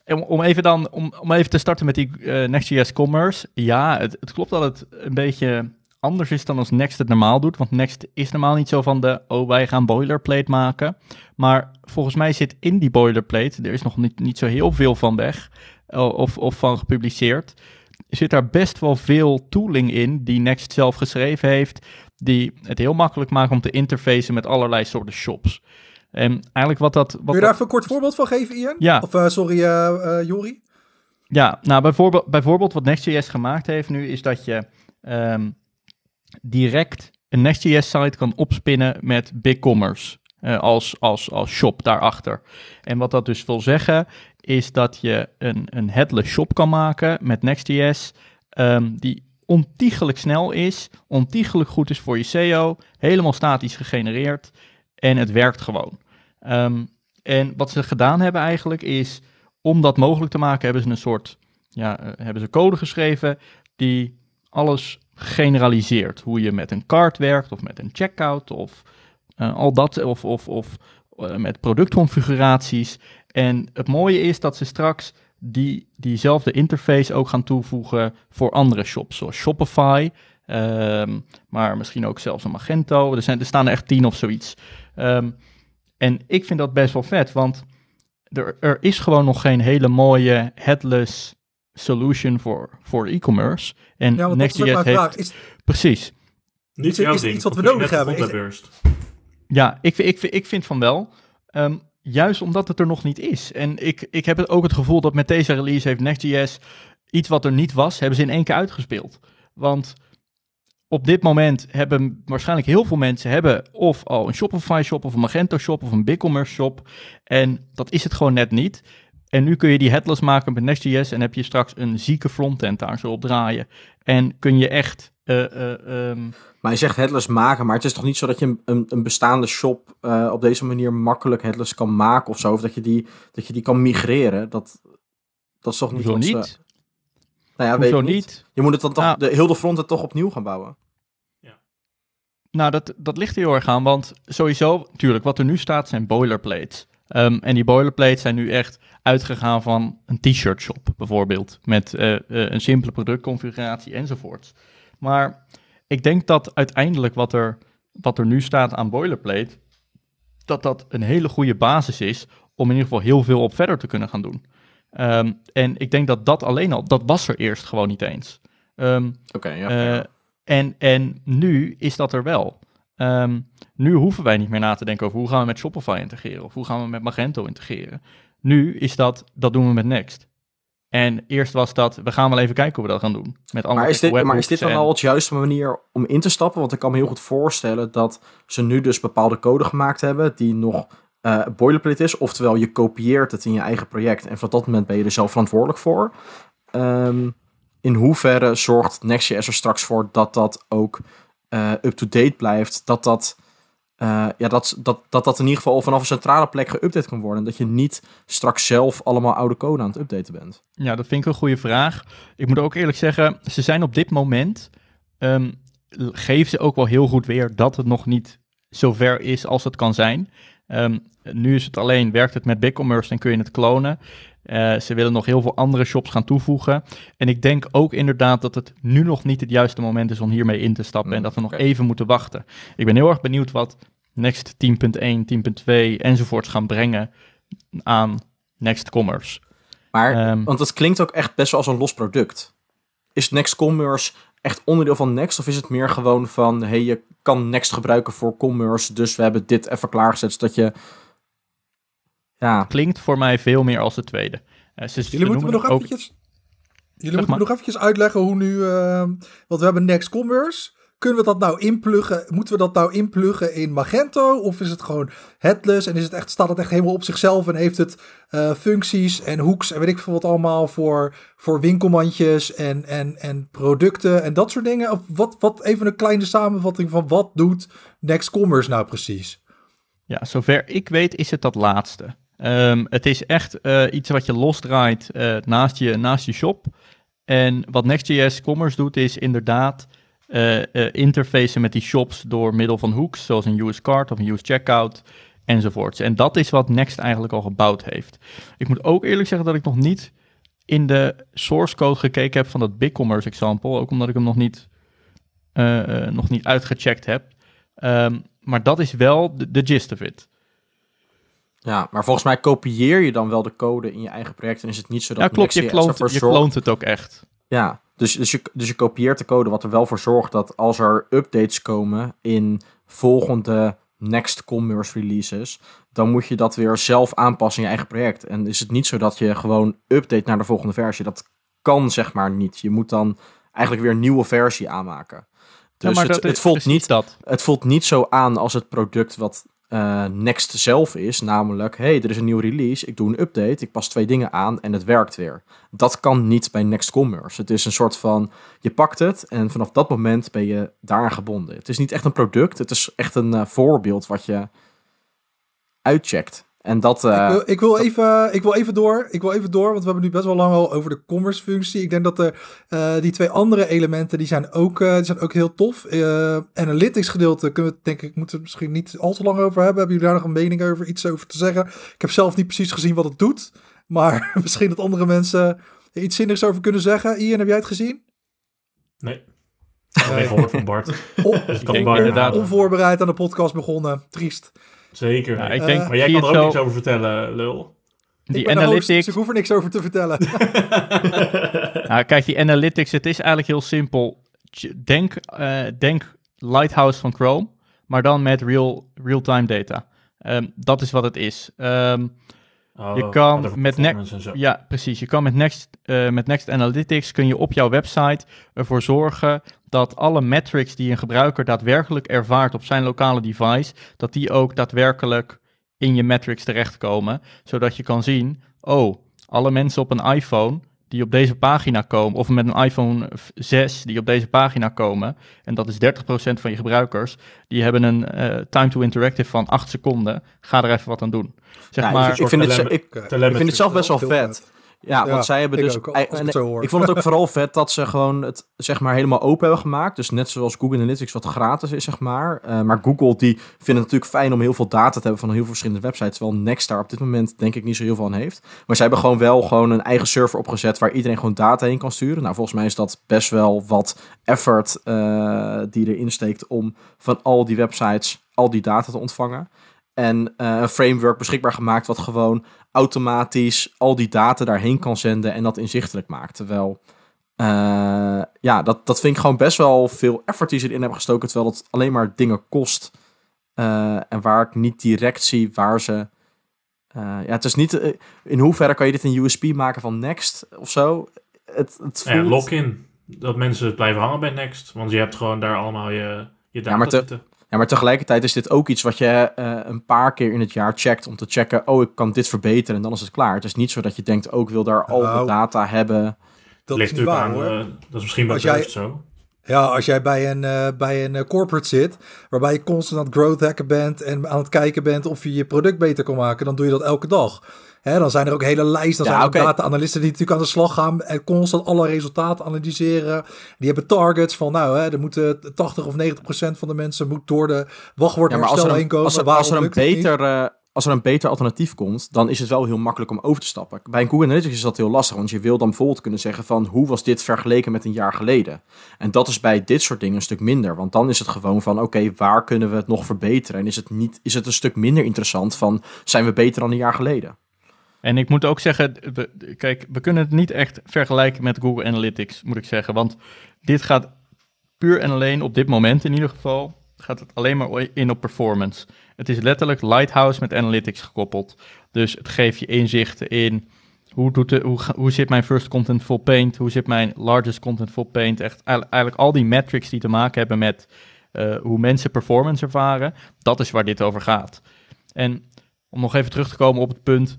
om, om even dan, om, om even te starten met die eh, Next.js Commerce. Ja, het, het klopt dat het een beetje anders is dan als Next het normaal doet. Want Next is normaal niet zo van de, oh wij gaan boilerplate maken. Maar volgens mij zit in die boilerplate, er is nog niet, niet zo heel veel van weg of, of van gepubliceerd. Zit daar best wel veel tooling in die Next zelf geschreven heeft. Die het heel makkelijk maken om te interfacen met allerlei soorten shops. En eigenlijk wat dat... Wat Kun je daar even een kort voorbeeld van geven, Ian? Ja. Of eh, sorry, eh, Jori? Ja, nou bijvoorbeeld, bijvoorbeeld wat Next.js gemaakt heeft nu, is dat je ehm, direct een Next.js-site kan opspinnen met BigCommerce eh, als, als, als shop daarachter. En wat dat dus wil zeggen, is dat je een, een headless shop kan maken met Next.js, ehm, die ontiegelijk snel is, ontiegelijk goed is voor je SEO, helemaal statisch gegenereerd en het werkt gewoon. Ehm, en wat ze gedaan hebben eigenlijk is, om dat mogelijk te maken, hebben ze een soort, ja, eh, hebben ze code geschreven die alles generaliseert. Hoe je met een cart werkt of met een checkout of eh, al dat, of, of, of eh, met productconfiguraties. En het mooie is dat ze straks die, diezelfde interface ook gaan toevoegen voor andere shops, zoals Shopify, ehm, maar misschien ook zelfs een Magento. Er, zijn, er staan er echt tien of zoiets. Ehm, en ik vind dat best wel vet, want er, er is gewoon nog geen hele mooie headless solution voor, voor e-commerce. En Ja, Next.js heeft... vraag. Is, Precies. Niet Is- is ding. iets wat we nodig hebben? Ja, ik, ik, ik vind van wel. Ehm, juist omdat het er nog niet is. En ik, ik heb het ook het gevoel dat met deze release heeft Next.js iets wat er niet was, hebben ze in één keer uitgespeeld. Want op dit moment hebben waarschijnlijk heel veel mensen hebben of al een Shopify shop of een Magento shop of een BigCommerce shop. En dat is het gewoon net niet. En nu kun je die headless maken met Next.js en heb je straks een zieke frontend daar zo op draaien. En kun je echt... eh, eh, ehm, Maar je zegt headless maken, maar het is toch niet zo dat je een, een, een bestaande shop eh, op deze manier makkelijk headless kan maken of zo? Of dat je die, dat je die kan migreren? Dat, dat is toch niet hoezo ze- niet? Nou ja, weet Hoezo niet. niet? Je moet het dan toch, Nou. de, heel de frontend toch opnieuw gaan bouwen. Nou, dat, dat ligt er heel erg aan, want sowieso, natuurlijk, wat er nu staat zijn boilerplates. Ehm, en die boilerplates zijn nu echt uitgegaan van een t-shirt shop, bijvoorbeeld, met eh, eh, een simpele productconfiguratie enzovoorts. Maar ik denk dat uiteindelijk wat er, wat er nu staat aan boilerplate, dat dat een hele goede basis is om in ieder geval heel veel op verder te kunnen gaan doen. Ehm, en ik denk dat dat alleen al, dat was er eerst gewoon niet eens. Ehm, Oké, ja. eh, en, en nu is dat er wel. Ehm, nu hoeven wij niet meer na te denken over hoe gaan we met Shopify integreren of hoe gaan we met Magento integreren. Nu is dat, dat doen we met Next. En eerst was dat, we gaan wel even kijken hoe we dat gaan doen. Met andere maar, is dit, maar is dit dan en- al het juiste manier om in te stappen? Want ik kan me heel goed voorstellen dat ze nu dus bepaalde code gemaakt hebben die nog eh boilerplate is. Oftewel, je kopieert het in je eigen project en van dat moment ben je er zelf verantwoordelijk voor. Ehm, in hoeverre zorgt Next.js er straks voor dat dat ook eh, up-to-date blijft? Dat dat, eh, ja, dat, dat, dat dat in ieder geval vanaf een centrale plek geüpdate kan worden. En dat je niet straks zelf allemaal oude code aan het updaten bent. Ja, dat vind ik een goede vraag. Ik moet ook eerlijk zeggen, ze zijn op dit moment, ehm, geven ze ook wel heel goed weer dat het nog niet zo ver is als het kan zijn. Ehm, nu is het alleen, werkt het met BigCommerce en kun je het klonen. Eh, ze willen nog heel veel andere shops gaan toevoegen. En ik denk ook inderdaad dat het nu nog niet het juiste moment is om hiermee in te stappen. en dat we nog even moeten wachten. Ik ben heel erg benieuwd wat Next 10.1, 10.2 enzovoorts gaan brengen aan Next Commerce. Maar, Ehm, want het klinkt ook echt best wel als een los product. Is Next Commerce echt onderdeel van Next? Of is het meer gewoon van, hey, je kan Next gebruiken voor commerce, dus we hebben dit even klaargezet, zodat je... Ja, klinkt voor mij veel meer als de tweede. Eh, ze, ze Jullie moeten me nog ook- eventjes... Jullie moeten maar. me nog eventjes uitleggen hoe nu... eh, want we hebben Next Commerce. Kunnen we dat nou inpluggen? Moeten we dat nou inpluggen in Magento? Of is het gewoon headless? En is het echt, staat het echt helemaal op zichzelf? En heeft het eh, functies en hooks en weet ik veel wat allemaal voor, voor winkelmandjes en, en, en producten en dat soort dingen? Of wat, wat even een kleine samenvatting van wat doet Next Commerce nou precies? Ja, zover ik weet is het dat laatste. Ehm, het is echt eh, iets wat je losdraait eh, naast, je, shop. En wat Next.js Commerce doet is inderdaad eh, interfacen met die shops door middel van hooks, zoals een US Cart of een US Checkout enzovoorts. En dat is wat Next eigenlijk al gebouwd heeft. Ik moet ook eerlijk zeggen dat ik nog niet in de source code gekeken heb van dat BigCommerce example, ook omdat ik hem nog niet, nog niet uitgecheckt heb. Ehm, maar dat is wel de gist of it. Ja, maar volgens mij kopieer je dan wel de code in je eigen project en is het niet zo dat Ja, klopt. Je kloont, je kloont het ook echt. Ja, dus, dus, je, dus je kopieert de code, wat er wel voor zorgt dat als er updates komen in volgende Next Commerce releases, dan moet je dat weer zelf aanpassen in je eigen project. En is het niet zo dat je gewoon update naar de volgende versie. Dat kan zeg maar niet. Je moet dan eigenlijk weer een nieuwe versie aanmaken. Dus Ja, maar het, dat het, voelt niet, dat. het voelt niet zo aan als het product wat eh, Next zelf is. Namelijk, hey, er is een nieuwe release, ik doe een update, ik pas twee dingen aan en het werkt weer. Dat kan niet bij Next Commerce. Het is een soort van, je pakt het en vanaf dat moment ben je daaraan gebonden. Het is niet echt een product, het is echt een eh, voorbeeld wat je uitcheckt. En dat, eh, ik, wil, ik, wil even, ik wil even door. Ik wil even door, want we hebben nu best wel lang al over de commerce functie. Ik denk dat er eh, die twee andere elementen, die zijn ook, eh, die zijn ook heel tof. Eh, analytics gedeelte kunnen we, denk ik, moeten we het misschien niet al te lang over hebben. Hebben jullie daar nog een mening over, iets over te zeggen? Ik heb zelf niet precies gezien wat het doet. Maar misschien dat andere mensen er iets zinnigs over kunnen zeggen. Ian, heb jij het gezien? Nee. Alleen gehoord van Bart. On- Dus ik inderdaad- bijna onvoorbereid aan de podcast begonnen. Triest. Zeker. Ik denk, maar jij kan er het ook zo- niks over vertellen, lul. ik die host, dus analytics, ik hoef er niks over te vertellen. nou, kijk, die analytics, het is eigenlijk heel simpel. Denk, eh, denk Lighthouse van Chrome, maar dan met real- real-time data. Ehm, dat is wat het is. Ehm, Oh, Je kan met zo. Ja, precies. Je kan met Next, eh, met Next Analytics kun je op jouw website ervoor zorgen dat alle metrics die een gebruiker daadwerkelijk ervaart op zijn lokale device, dat die ook daadwerkelijk in je metrics terechtkomen, zodat je kan zien, oh, alle mensen op een iPhone die op deze pagina komen, of met een iPhone 6 die op deze pagina komen, en dat is 30% van je gebruikers, die hebben een eh, time to interactive van 8 seconden. Ga er even wat aan doen. Zeg Ja, maar, ik, ik, vind het, ik, vind het zelf best wel vet. Ja, Ja, want zij hebben ik dus... ook, ik en het zo hoor. ik vond het ook vooral vet dat ze gewoon het zeg maar helemaal open hebben gemaakt. Dus net zoals Google Analytics wat gratis is, zeg maar. Eh, maar Google die vindt het natuurlijk fijn om heel veel data te hebben van heel veel verschillende websites. Terwijl Next daar op dit moment denk ik niet zo heel veel aan heeft. Maar zij hebben gewoon wel gewoon een eigen server opgezet waar iedereen gewoon data heen kan sturen. Nou, volgens mij is dat best wel wat effort eh, die erin steekt om van al die websites al die data te ontvangen. En eh, een framework beschikbaar gemaakt wat gewoon automatisch al die data daarheen kan zenden en dat inzichtelijk maakt. Terwijl, eh, ja, dat, dat vind ik gewoon best wel veel effort die ze erin hebben gestoken, terwijl het alleen maar dingen kost. Eh, en waar ik niet direct zie waar ze... ja, het is niet... in hoeverre kan je dit een USP maken van Next of zo? Het, het Nou ja, voelt- lock-in. Dat mensen blijven hangen bij Next. Want je hebt gewoon daar allemaal je, je data maar te- zitten. Ja, maar tegelijkertijd is dit ook iets wat je eh, een paar keer in het jaar checkt om te checken, oh, ik kan dit verbeteren en dan is het klaar. Het is niet zo dat je denkt, ook wil daar al de Nou, data hebben. Dat ligt is natuurlijk waar aan, hoor. eh, dat is misschien bij Als jij- zo. Ja, als jij bij een, eh, bij een corporate zit, waarbij je constant aan het growth hacken bent en aan het kijken bent of je je product beter kan maken, dan doe je dat elke dag. Hè, dan zijn er ook hele lijsten, dan Ja, zijn er oké. ook data-analysten die natuurlijk aan de slag gaan en constant alle resultaten analyseren. Die hebben targets van, nou, hè, er moeten 80 of 90 procent van de mensen moet door de Ja, wachtwoordherstel maar als er heen een, komen. als er, als er een beter, eh, als er een beter alternatief komt, dan is het wel heel makkelijk om over te stappen. Bij een Google Analytics is dat heel lastig, want je wil dan bijvoorbeeld kunnen zeggen van, hoe was dit vergeleken met een jaar geleden? En dat is bij dit soort dingen een stuk minder, want dan is het gewoon van, oké, waar kunnen we het nog verbeteren? En is het, niet, is het een stuk minder interessant van, zijn we beter dan een jaar geleden? En ik moet ook zeggen, kijk, we kunnen het niet echt vergelijken met Google Analytics, moet ik zeggen. Want dit gaat puur en alleen op dit moment in ieder geval, gaat het alleen maar in op performance. Het is letterlijk Lighthouse met Analytics gekoppeld. Dus het geeft je inzichten in hoe, doet de, hoe, hoe zit mijn first content full paint, hoe zit mijn largest content full paint. Echt eigenlijk eigenlijk al die metrics die te maken hebben met eh, hoe mensen performance ervaren, dat is waar dit over gaat. En om nog even terug te komen op het punt,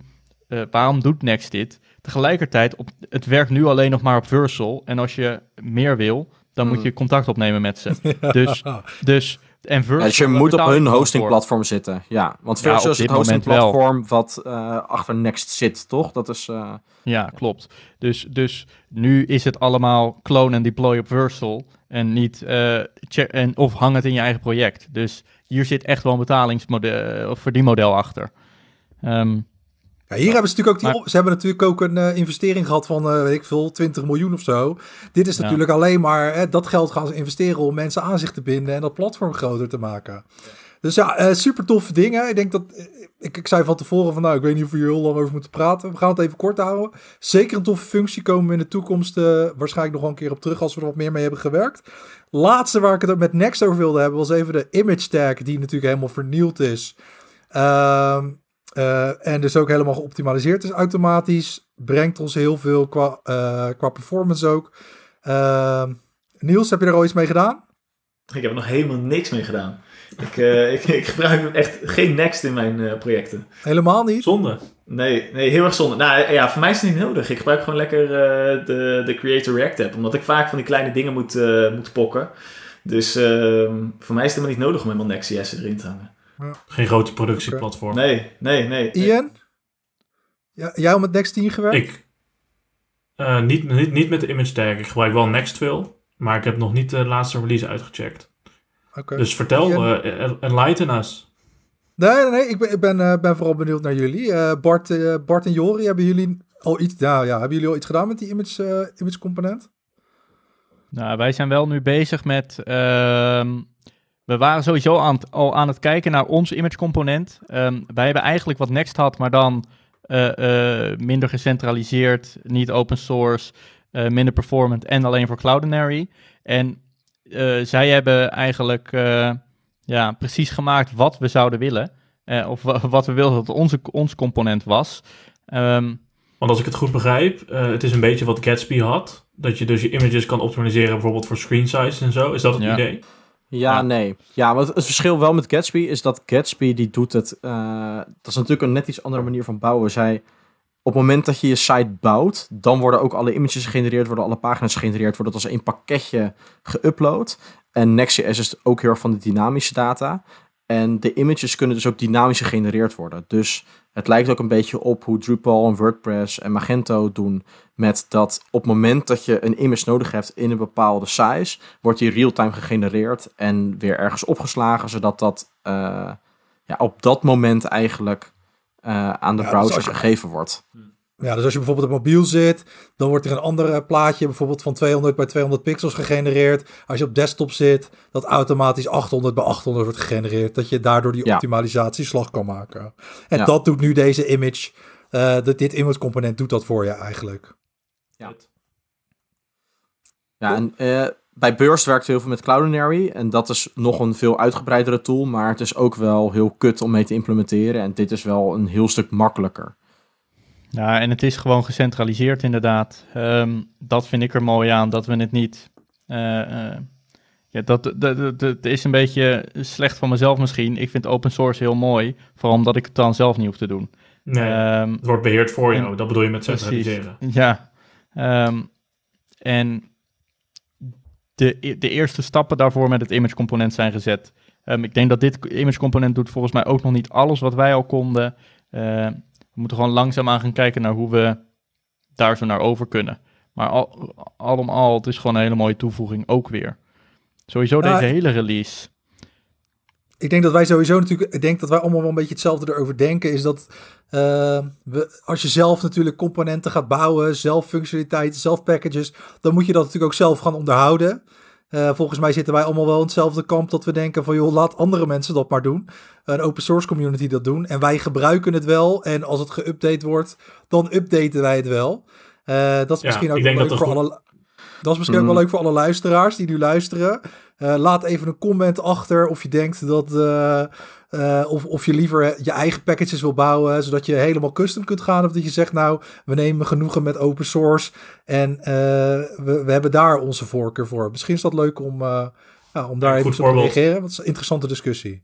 eh, waarom doet Next dit? Tegelijkertijd, op, het werkt nu alleen nog maar op Versal. En als je meer wil, dan moet Hmm. je contact opnemen met ze. Dus, dus, en Versal, Ja, dus je moet op hun hostingplatform zitten. Ja, want Ja, Verso op is het dit moment wel. hostingplatform wat eh, achter Next zit, toch? Dat is... eh. Ja, klopt. Dus, dus nu is het allemaal clone en deploy op Versal. En niet, eh, check, en, of hang het in je eigen project. Dus hier zit echt wel een betalingsmodel, of verdienmodel achter. Ehm, Ja, hier hebben ze natuurlijk ook die, Maar- ze hebben natuurlijk ook een eh, investering gehad van, eh, weet ik veel, 20 miljoen of zo. Dit is Ja. natuurlijk alleen maar, hè, dat geld gaan ze investeren om mensen aan zich te binden en dat platform groter te maken. Dus ja, eh, super toffe dingen. Ik denk dat, ik, ik zei van tevoren van, nou, ik weet niet of we hier heel lang over moeten praten. We gaan het even kort houden. Zeker een toffe functie komen we in de toekomst waarschijnlijk nog wel een keer op terug als we er wat meer mee hebben gewerkt. Laatste waar ik het met Next over wilde hebben, was even de image tag, die natuurlijk helemaal vernield is. Ehm, eh, en dus ook helemaal geoptimaliseerd is automatisch. Brengt ons heel veel qua, eh, qua performance ook. Ehm, Niels, heb je er al iets mee gedaan? Ik heb er nog helemaal niks mee gedaan. Ik, eh, ik, ik gebruik echt geen Next in mijn eh, projecten. Helemaal niet? Zonde. Nee, nee, heel erg zonde. Nou ja, voor mij is het niet nodig. Ik gebruik gewoon lekker eh, de, de Creator React app. Omdat ik vaak van die kleine dingen moet, eh, moet pokken. Dus ehm, voor mij is het helemaal niet nodig om helemaal Next.js erin te hangen. Geen grote productieplatform. Nee, nee, nee. nee. Ian? Ja, jij al met Next 10 gewerkt? Ik. eh, niet, niet, niet met de image tag. Ik gebruik wel Next veel. Maar ik heb nog niet de laatste release uitgecheckt. Oké. Dus vertel, Ian? eh, en- enlighten us. Nee, nee, nee. Ik ben, ik ben, eh, ben vooral benieuwd naar jullie. Eh, Bart, eh, Bart en Jori, hebben jullie al iets, nou, ja, hebben jullie al iets gedaan met die image, eh, image component? Nou, wij zijn wel nu bezig met. We waren sowieso aan het, al aan het kijken naar ons image component. Ehm, wij hebben eigenlijk wat Next had, maar dan eh, eh, minder gecentraliseerd, niet open source, eh, minder performant en alleen voor Cloudinary. En zij hebben eigenlijk ja, precies gemaakt wat we zouden willen. Of wa- wat we wilden dat onze, ons component was. Ehm, Want als ik het goed begrijp, eh, het is een beetje wat Gatsby had. Dat je dus je images kan optimaliseren bijvoorbeeld voor screen size en zo. Is dat het Ja. idee? Ja, Ja. nee. Ja, want het verschil wel met Gatsby is dat Gatsby die doet het. eh, dat is natuurlijk een net iets andere manier van bouwen. Zij, op het moment dat je je site bouwt, dan worden ook alle images gegenereerd, worden alle pagina's gegenereerd, wordt het als één pakketje geüpload. En Next.js is ook heel erg van de dynamische data. En de images kunnen dus ook dynamisch gegenereerd worden. Dus het lijkt ook een beetje op hoe Drupal en WordPress en Magento doen. Met dat op het moment dat je een image nodig hebt in een bepaalde size, wordt die real-time gegenereerd en weer ergens opgeslagen, zodat dat eh, ja, op dat moment eigenlijk eh, aan de Ja, browser je- gegeven wordt. Ja, dus als je bijvoorbeeld op mobiel zit, dan wordt er een ander plaatje bijvoorbeeld van 200 bij 200 pixels gegenereerd. Als je op desktop zit, dat automatisch 800 bij 800 wordt gegenereerd. Dat je daardoor die Ja. optimalisatie slag kan maken. En Ja. dat doet nu deze image, eh, dit, dit image component doet dat voor je eigenlijk. Ja. Ja, en eh, bij Burst werkt heel veel met Cloudinary. En dat is nog een veel uitgebreidere tool. Maar het is ook wel heel kut om mee te implementeren. En dit is wel een heel stuk makkelijker. Ja, en het is gewoon gecentraliseerd inderdaad. Ehm, dat vind ik er mooi aan, dat we het niet... eh, eh, ja, dat, dat, dat, dat is een beetje slecht van mezelf misschien. Ik vind open source heel mooi, vooral omdat ik het dan zelf niet hoef te doen. Nee, Ehm, het wordt beheerd voor en- jou. Dat bedoel je met Precies. centraliseren. Ja, ehm, en de, de eerste stappen daarvoor met het image component zijn gezet. Ik denk dat dit image component doet volgens mij ook nog niet alles wat wij al konden. We moeten gewoon langzaamaan gaan kijken naar hoe we daar zo naar over kunnen. Maar al, allemaal, het is gewoon een hele mooie toevoeging ook weer. Sowieso Ja, deze hele release. Ik denk dat wij sowieso natuurlijk, ik denk dat wij allemaal wel een beetje hetzelfde erover denken. Is dat eh, we, als je zelf natuurlijk componenten gaat bouwen, zelf functionaliteiten, zelf packages, dan moet je dat natuurlijk ook zelf gaan onderhouden. Eh, volgens mij zitten wij allemaal wel in hetzelfde kamp dat we denken van joh, laat andere mensen dat maar doen. Een open source community dat doen. En wij gebruiken het wel. En als het geüpdate wordt, dan updaten wij het wel. Eh, dat is Ja, misschien ook wel leuk dat voor alle. Dat is misschien ook Mm. wel leuk voor alle luisteraars die nu luisteren. Eh, laat even een comment achter of je denkt dat. eh, eh, of, of je liever je eigen packages wil bouwen, zodat je helemaal custom kunt gaan. Of dat je zegt, nou, we nemen genoegen met open source. En we, we hebben daar onze voorkeur voor. Misschien is dat leuk om, ja, om daar even te reageren. Want het is een interessante discussie.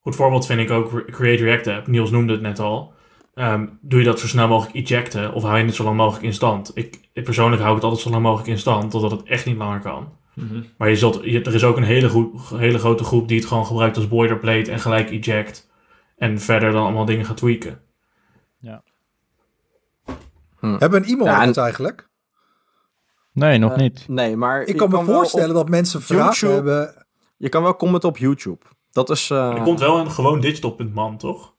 Goed voorbeeld vind ik ook Re- Create React App. Niels noemde het net al. Ehm, doe je dat zo snel mogelijk ejecten of hou je het zo lang mogelijk in stand? Ik, ik persoonlijk hou het altijd zo lang mogelijk in stand, totdat het echt niet langer kan. Mhm. Maar je zult, je- er is ook een hele, groep, hele grote groep die het gewoon gebruikt als boilerplate en gelijk eject. En verder dan allemaal dingen gaat tweaken. Hebben we een e-mail Ja, en- eigenlijk? Nee, nog Eh, niet. Nee, maar Ik kan me voorstellen op- dat mensen vragen YouTube- hebben. je kan wel commenten op YouTube. Dat is... eh, er komt wel een gewoon digital.man, toch?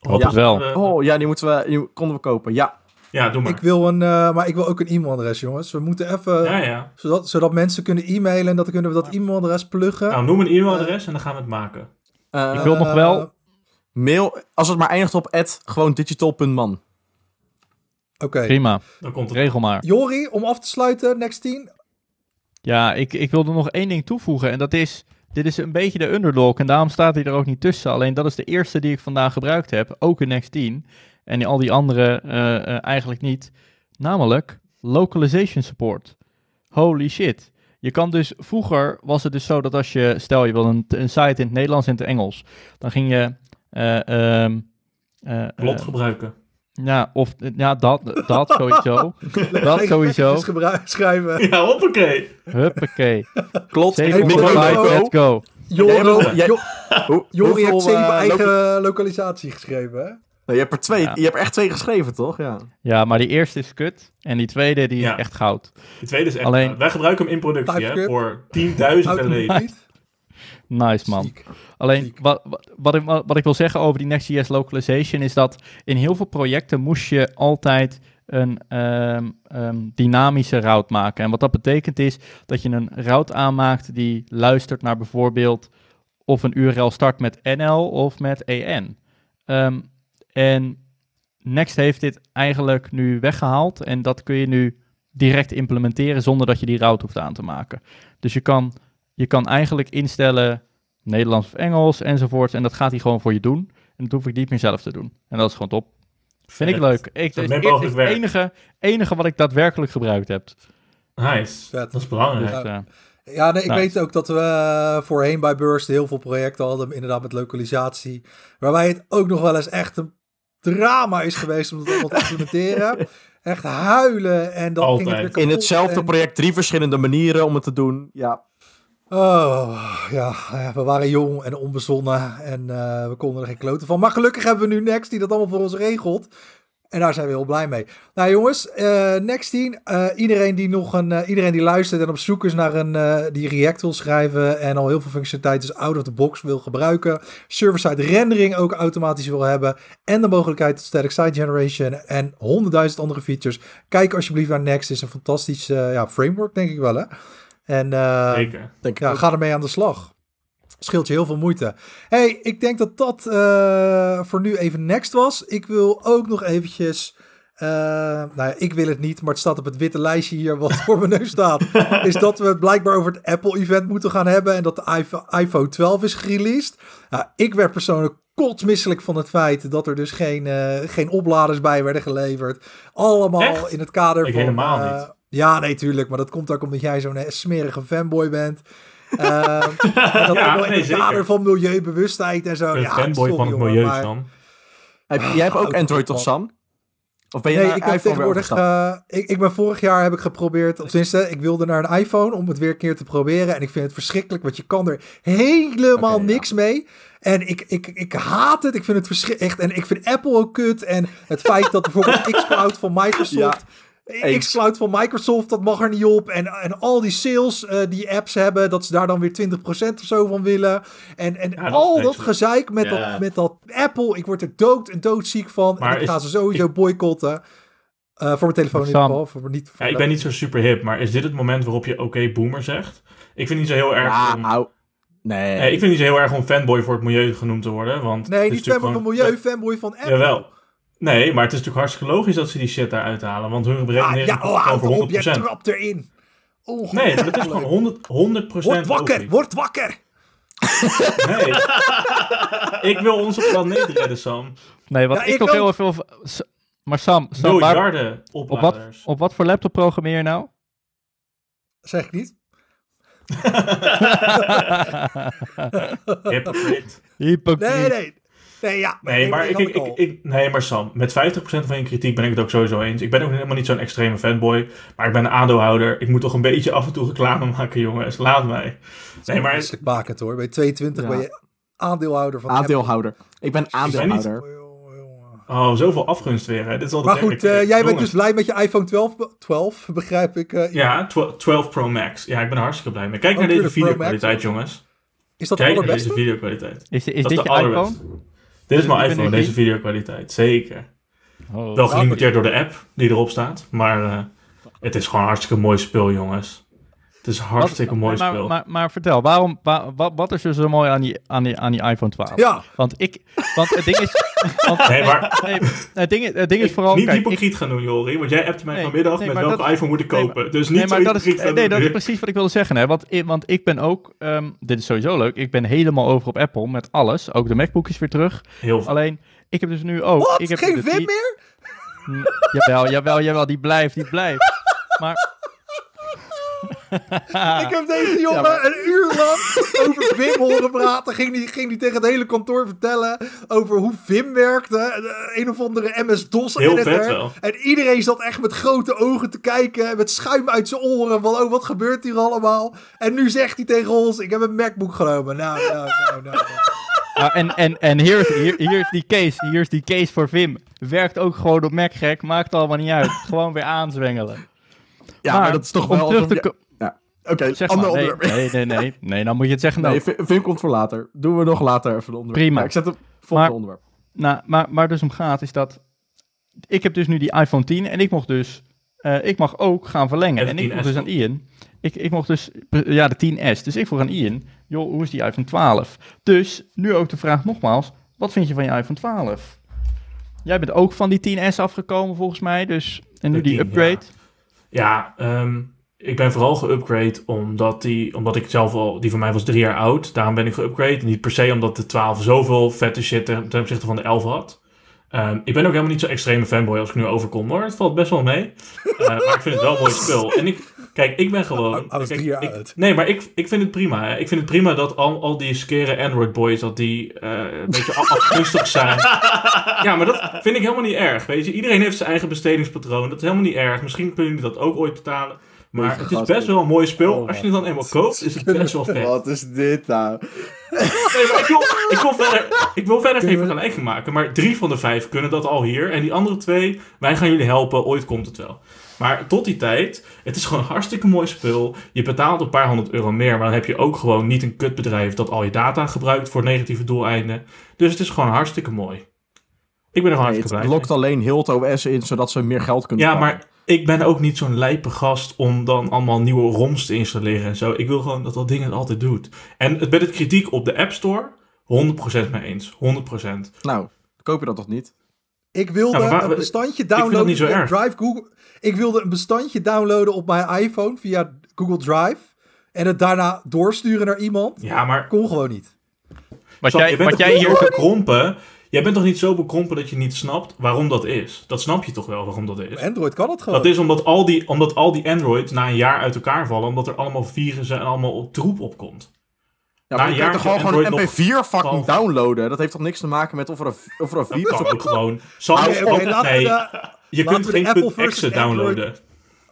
Hoop ja. het wel. Oh ja, die moeten we, die konden we kopen. Ja, ja, doe maar. Ik wil een, eh, maar ik wil ook een e-mailadres, jongens. We moeten even, ja, ja. zodat, zodat mensen kunnen e-mailen en dan kunnen we dat e-mailadres pluggen. Nou, noem een e-mailadres en dan gaan we het maken. Eh, Ik wil nog Eh, wel- mail, als het maar eindigt op at gewoon digital.man. Oké. Prima, Dan komt het. regel maar. Jori, om af te sluiten, next 10. Ja, ik, ik wilde nog één ding toevoegen. En dat is, dit is een beetje de underdog. En daarom staat hij er ook niet tussen. Alleen dat is de eerste die ik vandaag gebruikt heb. Ook in Next10. En al die andere eh, eh, eigenlijk niet. Namelijk localization support. Holy shit. Je kan dus, vroeger was het dus zo dat als je, stel je wil een, een site in het Nederlands en het Engels. Dan ging je... eh, ehm, eh, Plot gebruiken. ja, of ja, dat, dat sowieso. dat sowieso. Schrijven. Ja, hoppakee. Huppakee. Klopt. Hey, let's go. Jori hoeveel, heeft zeven eigen localisatie geschreven, hè? Nee, je hebt er twee. Ja. Je hebt er echt twee geschreven, toch? Ja. Ja, maar die eerste is kut. En die tweede, die Ja. is echt goud. De tweede is echt... Alleen- wij gebruiken hem in productie hè, voor tienduizenden Houdt hem leden. niet. Nice, man. Ziek. Alleen, Ziek. wat, wat, wat, ik, wat ik wil zeggen over die Next.js localization is dat in heel veel projecten moest je altijd een ehm, ehm, dynamische route maken. En wat dat betekent is dat je een route aanmaakt die luistert naar bijvoorbeeld of een URL start met NL of met EN. Ehm, en Next heeft dit eigenlijk nu weggehaald en dat kun je nu direct implementeren zonder dat je die route hoeft aan te maken. Dus je kan, je kan eigenlijk instellen Nederlands of Engels enzovoort en dat gaat hij gewoon voor je doen. En dat hoef ik niet meer zelf te doen. En dat is gewoon top. Vind ik leuk. Ik, min is het enige, enige wat ik daadwerkelijk gebruikt heb. Nice. Vet. Dat is belangrijk. Dus, Ja. eh, Ja, nee, ik Nice. weet ook dat we eh, voorheen bij Burst heel veel projecten hadden, inderdaad met localisatie. Waarbij het ook nog wel eens echt een drama is geweest om dat allemaal te implementeren. Echt huilen en dan ging het weer Altijd. kapot In hetzelfde en- project drie verschillende manieren om het te doen. Ja. Oh, ja, ja, we waren jong en onbezonnen en eh, we konden er geen kloten van. Maar gelukkig hebben we nu Next die dat allemaal voor ons regelt. En daar zijn we heel blij mee. Nou jongens, eh Next 10. eh, iedereen die nog een, eh, iedereen die luistert en op zoek is naar een eh, die React wil schrijven en al heel veel functionaliteiten out of the box wil gebruiken. Server-side rendering ook automatisch wil hebben. En de mogelijkheid tot static site generation en honderdduizend andere features. Kijk alsjeblieft naar Next. Het is een fantastisch eh, ja, framework denk ik wel hè. En eh, Zeker. Ja, ga ermee aan de slag. Scheelt je heel veel moeite. hey, ik denk dat dat eh, voor nu even next was. Ik wil ook nog eventjes... eh, nou ja, ik wil het niet, maar het staat op het witte lijstje hier wat voor mijn neus staat. is dat we het blijkbaar over het Apple-event moeten gaan hebben. En dat de iPhone, iPhone 12 is gereleased. Nou, ik werd persoonlijk kotsmisselijk van het feit dat er dus geen, eh, geen opladers bij werden geleverd. Allemaal Echt? in het kader Ik van... helemaal niet. ja, nee, tuurlijk. Maar dat komt ook omdat jij zo'n smerige fanboy bent. Ehm, dat Ja, in nee, het kader van milieubewustheid en zo. Een ja, fanboy sorry, van het milieu, maar- Sam. Heb- jij hebt ook houd Android toch. Sam? Of ben je Nee, naar ik weer tegenwoordig. eh, ik, ik ben vorig jaar heb ik geprobeerd. Of tenminste, ik wilde naar een iPhone om het weer een keer te proberen. En ik vind het verschrikkelijk, want je kan er helemaal ja. niks mee. En ik, ik, ik haat het. Ik vind het verschrikkelijk. En ik vind Apple ook kut. En het feit dat bijvoorbeeld xCloud van Microsoft. Eens. xCloud van Microsoft, dat mag er niet op. En, en al die sales eh, die apps hebben, dat ze daar dan weer 20% of zo van willen. En, en dat al dat gezeik met, Ja. dat, met dat Apple, ik word er dood en doodziek van. Maar en ik is- ga ze sowieso boycotten. Eh, voor mijn telefoon in ieder geval. Voor, niet, voor Ja, ik ben niet zo super hip, maar is dit het moment waarop je oké boomer zegt? Ik vind het niet zo heel erg Ja, om... nou, nee. Nee, ik vind het niet zo heel erg om fanboy voor het milieu genoemd te worden, want... Nee, niet fanboy van gewoon- milieu, fanboy van Apple. Jawel. Nee, maar het is natuurlijk hartstikke logisch dat ze die shit daaruit halen, want hun Ah, berekenering ja, oh, houd op, je voor 100%. trapt erin. Nee, dat is gewoon 100, 100% Word wakker, logisch. word wakker. Nee. ik wil onze planeet redden, Sam. Nee, wat Ja, ik, ik nog ook. heel veel... Maar Sam, Sam waar- Miljarden op, wat, op wat voor laptop programmeer je nou? Zeg ik niet. Hypocrite. Hypocriet. Nee, nee. Nee, ja. Nee, maar, ik, ik, ik, ik- nee, maar Sam, met 50% van je kritiek ben ik het ook sowieso eens. Ik ben ook helemaal niet zo'n extreme fanboy, maar ik ben een aandeelhouder. Ik moet toch een beetje af en toe reclame maken, jongens. Laat mij. Nee, maar Misselijk maken hoor. Bij 22 Ja. ben je aandeelhouder van Aandeelhouder. Ik ben aandeelhouder. Jongen. Oh, zoveel afgunst weer. Hè. Dit is altijd Maar goed, eh, jij bent dus blij met je iPhone 12, 12 begrijp ik. eh, Ja, 12, 12 Pro Max. Ja, ik ben er hartstikke blij mee. Kijk Ook naar deze de videokwaliteit, jongens. Is dat de Kijk naar deze allerbeste? videokwaliteit. Is, is Dat dit is je de iPhone? Dit is mijn iPhone, deze videokwaliteit. Zeker. Oh. Wel gelimiteerd door de app die erop staat. Maar eh, het is gewoon een hartstikke mooi spul, jongens. Het is een hartstikke Wat- mooi maar, spel. Maar, maar vertel, waarom, wa- wat, wat is er zo mooi aan die, aan die, aan die iPhone 12? Ja, Want ik, want het ding is, want, Nee, maar- nee, het ding, het ding is vooral, niet kijk, ik- hypocriet gaan doen, Jori. Want jij appte mij Nee, vanmiddag nee, met welke dat- iPhone moet ik nee, kopen. dus niet nee, maar zo dat is, nee, dat is precies wat ik wilde zeggen. Hè? Want, ik, want ik ben ook, ehm, dit is sowieso leuk, ik ben helemaal over op Apple met alles. Ook de MacBook is weer terug. Heel veel. Alleen, ik heb dus nu ook... wat? Ik heb Geen Vim ti- meer? Jawel, jawel, jawel, die blijft, die blijft. Maar... Ik heb deze jongen maar- een uur lang over Vim horen praten. Ging die, ging die tegen het hele kantoor vertellen over hoe Vim werkte. Eh, Een of andere MS-DOS Heel editor. vet wel. En iedereen zat echt met grote ogen te kijken. en Met schuim uit zijn oren. Van, oh, wat gebeurt hier allemaal? En nu zegt hij tegen ons, ik heb een MacBook genomen. Nou, nou, nou, nou. Nou, en en, en hier, is, hier, hier is die case, hier is die case voor Vim. Werkt ook gewoon op Mac gek, maakt allemaal niet uit. Gewoon weer aanzwengelen. Ja, maar, dat is toch om wel... terug alsof te Ja, Oké, Zeg ander maar, nee, onderwerp. nee, nee, nee, nee, dan moet je het zeggen Nee. Vim Vim komt voor later. Doen we nog later even een onderwerp. Prima. Ja, ik zet hem volgende Maar- onderwerp. Nou, maar, maar dus om gaat is dat... Ik heb dus nu die iPhone 10 en ik mocht dus... eh, ik mag ook gaan verlengen. En de En ik 10S mocht dus aan? Ian... Ik, ik mocht dus... Ja, de 10S. Dus ik vroeg aan Ian... Joh, hoe is die iPhone 12? Dus nu ook de vraag nogmaals... Wat vind je van je iPhone 12? Jij bent ook van die 10S afgekomen volgens mij. Dus, en nu De die 10, upgrade. Ja, ehm, ik ben vooral geüpgrade omdat, die, omdat ik zelf al... Die van mij was drie jaar oud. Daarom ben ik geüpgrade. Niet per se omdat de 12 zoveel vette shit ten, ten opzichte van de 11 had. Ehm, ik ben ook helemaal niet zo extreme fanboy als ik nu overkom hoor. Het valt best wel mee. Eh, maar ik vind het wel een mooi spel. En ik, kijk, ik ben gewoon... Drie jaar ik-. Nee, maar ik, ik vind het prima. Hè. Ik vind het prima dat al, al die skere Android boys, dat die eh, een beetje af- afgunstig zijn. Ja, maar dat vind ik helemaal niet erg. Weet je, iedereen heeft zijn eigen bestedingspatroon. Dat is helemaal niet erg. Misschien kunnen jullie dat ook ooit betalen. Maar het is best wel een mooi spel. Oh, Als je het dan eenmaal koopt, is het best wel vet. Wat is dit nou? Nee, maar ik, wil, ik, wil verder, ik wil verder geen vergelijking maken. Maar drie van de vijf kunnen dat al hier. En die andere twee, wij gaan jullie helpen. Ooit komt het wel. Maar tot die tijd, het is gewoon een hartstikke mooi spul. Je betaalt een paar honderd euro meer. Maar dan heb je ook gewoon niet een kutbedrijf dat al je data gebruikt voor negatieve doeleinden. Dus het is gewoon hartstikke mooi. Ik ben er gewoon Nee, hartstikke het blij lokt alleen heel het OS in, zodat ze meer geld kunnen Ja, pakken. maar ik ben ook niet zo'n lijpe gast om dan allemaal nieuwe ROMs te installeren en zo. Ik wil gewoon dat dat ding het altijd doet. En het- met het kritiek op de App Store, 100% mee eens. 100%. Nou, koop je dat toch niet? Ik wilde Ja, maar waar- een bestandje vind dat downloaden niet zo erg. Drive Google. Ik wilde een bestandje downloaden op mijn iPhone via Google Drive. En het daarna doorsturen naar iemand. Ja, maar Kon gewoon niet. Wat Sam, jij, je bent wat jij hier... zo bekrompen? Jij bent toch niet zo bekrompen dat je niet snapt waarom dat is? Dat snap je toch wel waarom dat is? Android kan het gewoon. Dat is omdat al, die, omdat al die Androids na een jaar uit elkaar vallen, omdat er allemaal virussen en allemaal op troep opkomt. Ja, maar je kunt toch gewoon, een Android MP4 fucking downloaden? Dat heeft toch niks te maken met of er een, of er een virus kan op ook gewoon. Laten we nee, de- je kunt geen Apple .exe downloaden. Android-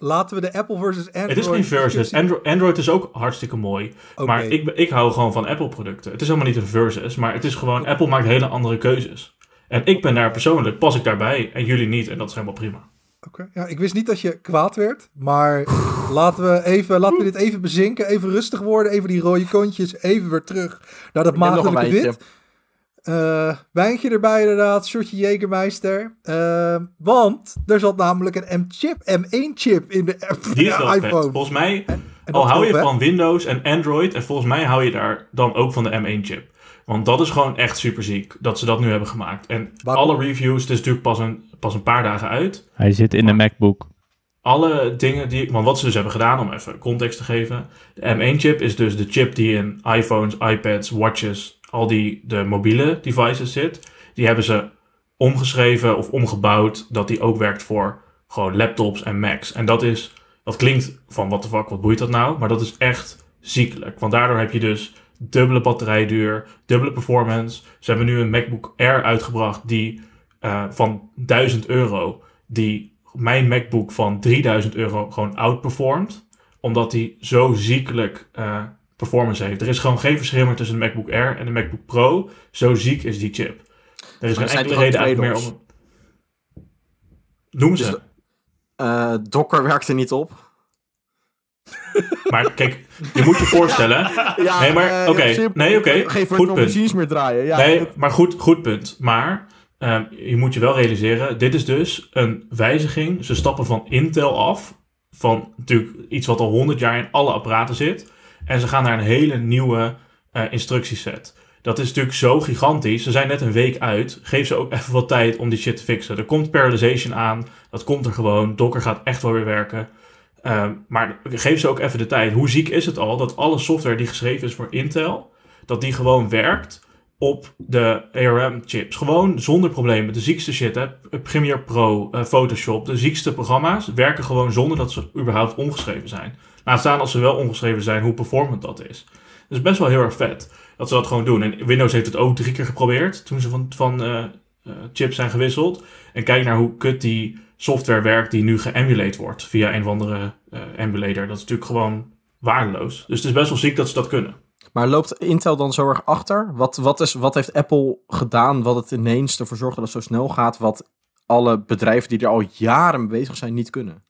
Laten we de Apple versus Android... Het is geen versus. Android, Android is ook hartstikke mooi. Maar ik, ik hou gewoon van Apple producten. Het is helemaal niet een versus, maar het is gewoon... Apple maakt hele andere keuzes. En ik ben daar persoonlijk, pas ik daarbij en jullie niet. En dat is helemaal prima. Oké, Ja, ik wist niet dat je kwaad werd, maar laten we, even, laten we dit even bezinken, even rustig worden, even die rode kontjes, even weer terug naar dat maagdelijke wit. Eh wijntje erbij inderdaad, shotje Jägermeister. Eh, want er zat namelijk een M-chip, M1-chip in de, Die is de wel vet. iPhone. Volgens mij, En al hou je vet. van Windows en Android... en volgens mij hou je daar dan ook van de M1-chip. Want dat is gewoon echt super ziek, dat ze dat nu hebben gemaakt. En Waarom? alle reviews, het is natuurlijk pas een, pas een paar dagen uit... Hij zit in de MacBook. alle dingen die. Want wat ze dus hebben gedaan, om even context te geven. De M1-chip is dus de chip die in iPhones, iPads, watches, al die de mobiele devices zit. Die hebben ze omgeschreven of omgebouwd dat die ook werkt voor gewoon laptops en Macs. En dat is. Dat klinkt van what the fuck, wat boeit dat nou? Maar dat is echt ziekelijk. Want daardoor heb je dus dubbele batterijduur, dubbele performance. Ze hebben nu een MacBook Air uitgebracht die eh, van 1000 euro, die mijn MacBook van 3000 euro gewoon outperformt. Omdat die zo ziekelijk eh, performance heeft. Er is gewoon geen verschil meer tussen de MacBook Air en de MacBook Pro. Zo ziek is die chip. Er is geen enkele reden eigenlijk meer om... Noem ze. Dus Eh, Docker werkte niet op. Maar kijk, je moet je voorstellen... Ja, Nee, maar, eh, oké. Nee, oké. Geen Goed punt. machines meer draaien. Ja, nee, maar goed, goed punt. Maar ehm, je moet je wel realiseren, dit is dus een wijziging. Ze stappen van Intel af, van natuurlijk iets wat al 100 jaar in alle apparaten zit. En ze gaan naar een hele nieuwe eh, instructieset. Dat is natuurlijk zo gigantisch. Ze zijn net een week uit. Geef ze ook even wat tijd om die shit te fixen. Er komt parallelization aan. Dat komt er gewoon. Docker gaat echt wel weer werken. Ehm, maar geef ze ook even de tijd. Hoe ziek is het al dat alle software die geschreven is voor Intel, dat die gewoon werkt op de ARM-chips. Gewoon zonder problemen. De ziekste shit, hè. Premiere Pro, eh, Photoshop, de ziekste programma's werken gewoon zonder dat ze überhaupt ongeschreven zijn. Laat staan als ze wel ongeschreven zijn, hoe performant dat is. Dat is best wel heel erg vet dat ze dat gewoon doen. En Windows heeft het ook drie keer geprobeerd toen ze van, van eh, eh, chips zijn gewisseld. En kijk naar hoe kut die software werkt die nu geëmulate wordt via een of andere emulator. Dat is natuurlijk gewoon waardeloos. Dus het is best wel ziek dat ze dat kunnen. Maar loopt Intel dan zo erg achter? Wat, wat, is, wat heeft Apple gedaan wat het ineens ervoor zorgt dat het zo snel gaat, wat alle bedrijven die er al jaren mee bezig zijn niet kunnen?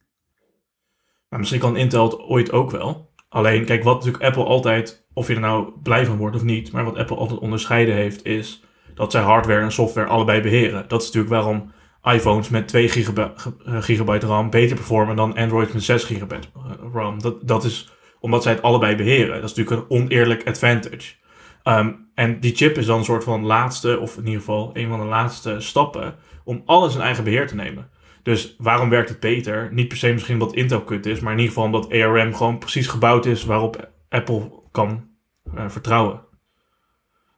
Maar misschien kan Intel het ooit ook wel. Alleen, kijk, wat natuurlijk Apple altijd, of je er nou blij van wordt of niet, maar wat Apple altijd onderscheiden heeft, is dat zij hardware en software allebei beheren. Dat is natuurlijk waarom iPhones met 2 gigabyte, gigabyte RAM beter performen dan Android met 6 gigabyte RAM. Dat, dat is omdat zij het allebei beheren. Dat is natuurlijk een oneerlijk advantage. Ehm, en die chip is dan een soort van laatste, of in ieder geval een van de laatste stappen, om alles in eigen beheer te nemen. Dus waarom werkt het beter? Niet per se misschien omdat Intel kut is, maar in ieder geval omdat ARM gewoon precies gebouwd is waarop Apple kan eh, vertrouwen.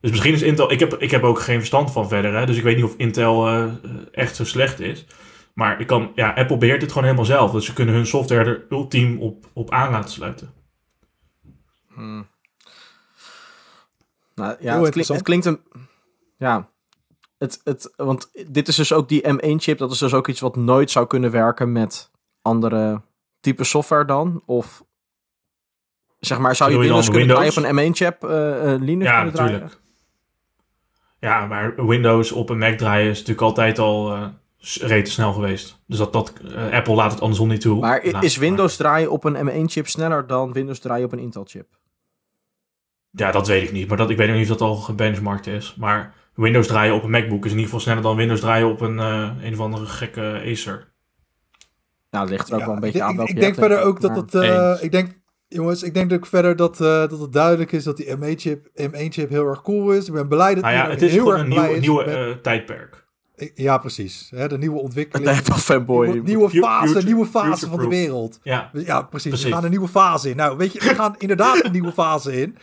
Dus misschien is Intel. Ik heb, ik heb ook geen verstand van verder, hè, dus ik weet niet of Intel eh, echt zo slecht is. Maar ik kan, ja, Apple beheert het gewoon helemaal zelf. Dus ze kunnen hun software er ultiem op, op aan laten sluiten. Nou, Heel ja, het, klinkt, interessant. het klinkt een. Ja. Het, het, want dit is dus ook die M1-chip. Dat is dus ook iets wat nooit zou kunnen werken met andere type software dan? Of zeg maar, zou je Windows kunnen draaien op een M1-chip eh, eh, Linux Ja, kunnen draaien? natuurlijk. Ja, maar Windows op een Mac draaien is natuurlijk altijd al eh rete snel geweest. Dus dat, dat, Apple laat het andersom niet toe. Maar is Windows draaien op een M1-chip sneller dan Windows draaien op een Intel-chip? Ja, dat weet ik niet. Maar dat, ik weet nog niet of dat al gebenchmarkt is. Maar Windows draaien op een MacBook is in ieder geval sneller dan Windows draaien op een, eh, een of andere gekke Acer. Nou, dat ligt er ook Ja, wel een beetje aan welke Ik denk verder ook dat het... eh, ik denk, jongens, ik denk ook verder dat, eh, dat het duidelijk is dat die M1-chip M1-chip heel erg cool is. Ik ben blij dat Nou ja, het is heel erg een blij nieuwe, is nieuwe met- eh, tijdperk. Ja, precies. Hè, de nieuwe ontwikkeling. Een Apple fanboy. Nieuwe, nieuwe Future- fase, nieuwe fase van de wereld. Ja, Ja, precies. Precies. We gaan een nieuwe fase in. Nou, weet je, we gaan inderdaad een nieuwe fase in.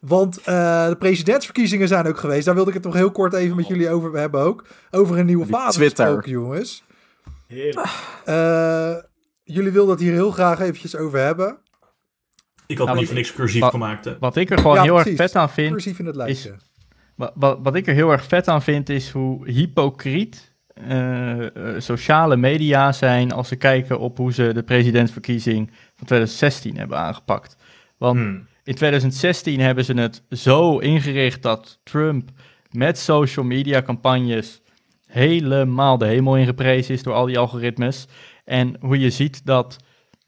Want eh, de presidentsverkiezingen zijn ook geweest. Daar wilde ik het toch heel kort even met jullie over hebben ook. Over een nieuwe fase gesproken, jongens. Eh, jullie wilden het hier heel graag eventjes over hebben. ik had Nou, niet voor niks cursief wat- gemaakt. Hè. Wat ik er gewoon Ja, heel precies. erg vet aan vind, Cursief in het lijstje. Wat, wat, wat ik er heel erg vet aan vind, is hoe hypocriet eh, eh, sociale media zijn als ze kijken op hoe ze de presidentsverkiezing van 2016 hebben aangepakt. Want Hmm. In 2016 hebben ze het zo ingericht dat Trump met social media campagnes helemaal de hemel ingeprezen is door al die algoritmes. En hoe je ziet dat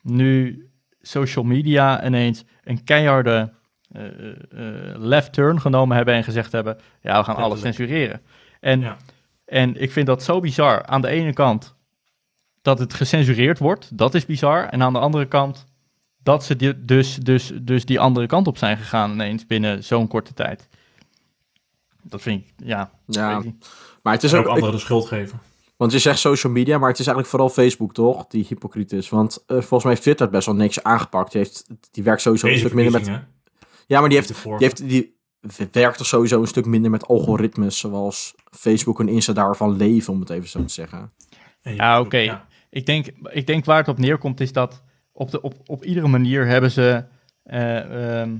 nu social media ineens een keiharde eh, eh, eh, left turn genomen hebben en gezegd hebben, ja, we gaan alles censureren. En, Ja. en ik vind dat zo bizar. Aan de ene kant dat het gecensureerd wordt, dat is bizar. En aan de andere kant dat ze die, dus, dus, dus die andere kant op zijn gegaan ineens binnen zo'n korte tijd. Dat vind ik, ja, Ja, maar het is En ook... ook anderen de schuld geven. Want je zegt social media, maar het is eigenlijk vooral Facebook, toch? Die hypocriet is. Want eh, volgens mij heeft Twitter best wel niks aangepakt. Die, heeft, die werkt sowieso een stuk minder met... Ja, maar die heeft, die, heeft, die werkt toch sowieso een stuk minder met algoritmes. Zoals Facebook en Insta daarvan leven, om het even zo te zeggen. Ja, oké. ja. Ik, denk, ik denk waar het op neerkomt is dat op, de, op, op iedere manier hebben ze... eh, ehm,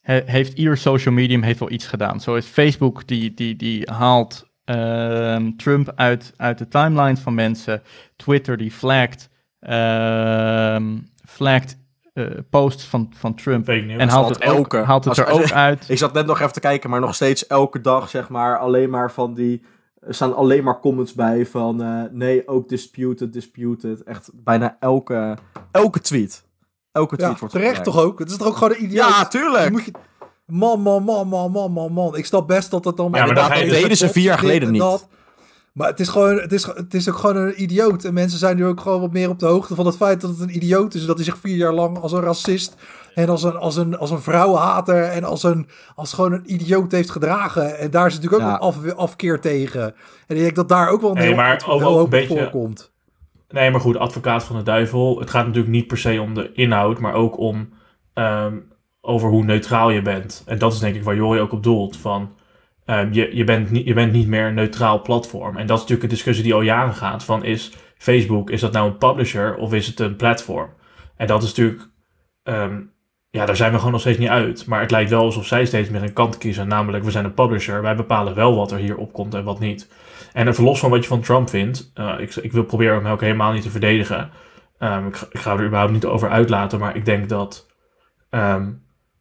he- heeft ieder social medium heeft wel iets gedaan. Zo is Facebook, die, die, die haalt ehm, Trump uit, uit de timeline van mensen. Twitter, die flagt, ehm flagt eh, posts van, van Trump. En haalt het, ook, elke- haalt het als- er als- ook uit. Ik zat net nog even te kijken, maar nog steeds elke dag, zeg maar, alleen maar van die... Er staan alleen maar comments bij van... eh, nee, ook disputed, disputed. Echt bijna elke, elke tweet. Elke tweet Ja, wordt terecht gebruikt. toch ook? Het is toch ook gewoon een idioot? Ja, Je tuurlijk. moet je... Man, man, man, man, man, man, man. Ik snap best dat het dan... Ja, maar dat deden ze vier jaar geleden en niet. dat. Maar het is, gewoon, het, is, het is ook gewoon een idioot. En mensen zijn nu ook gewoon wat meer op de hoogte van het feit dat het een idioot is. Dat hij zich vier jaar lang als een racist en als een, als een, als een vrouwenhater en als, een, als gewoon een idioot heeft gedragen. En daar is natuurlijk ook Ja. een af, afkeer tegen. En ik denk dat daar ook wel een Nee, heel, maar heel ook- een beetje- voorkomt. Nee, maar goed, advocaat van de duivel. Het gaat natuurlijk niet per se om de inhoud, maar ook om ehm, over hoe neutraal je bent. En dat is denk ik waar Jori ook op doelt. Van, ehm, je, je, bent niet, je bent niet meer een neutraal platform. En dat is natuurlijk een discussie die al jaren gaat. Van is Facebook, is dat nou een publisher of is het een platform? En dat is natuurlijk, ehm, ja, daar zijn we gewoon nog steeds niet uit. Maar het lijkt wel alsof zij steeds meer een kant kiezen. Namelijk, we zijn een publisher, wij bepalen wel wat er hier opkomt en wat niet. En even los van wat je van Trump vindt, eh, ik, ik wil proberen hem ook helemaal niet te verdedigen. Ehm, ik, ga- ik ga er überhaupt niet over uitlaten, maar ik denk dat.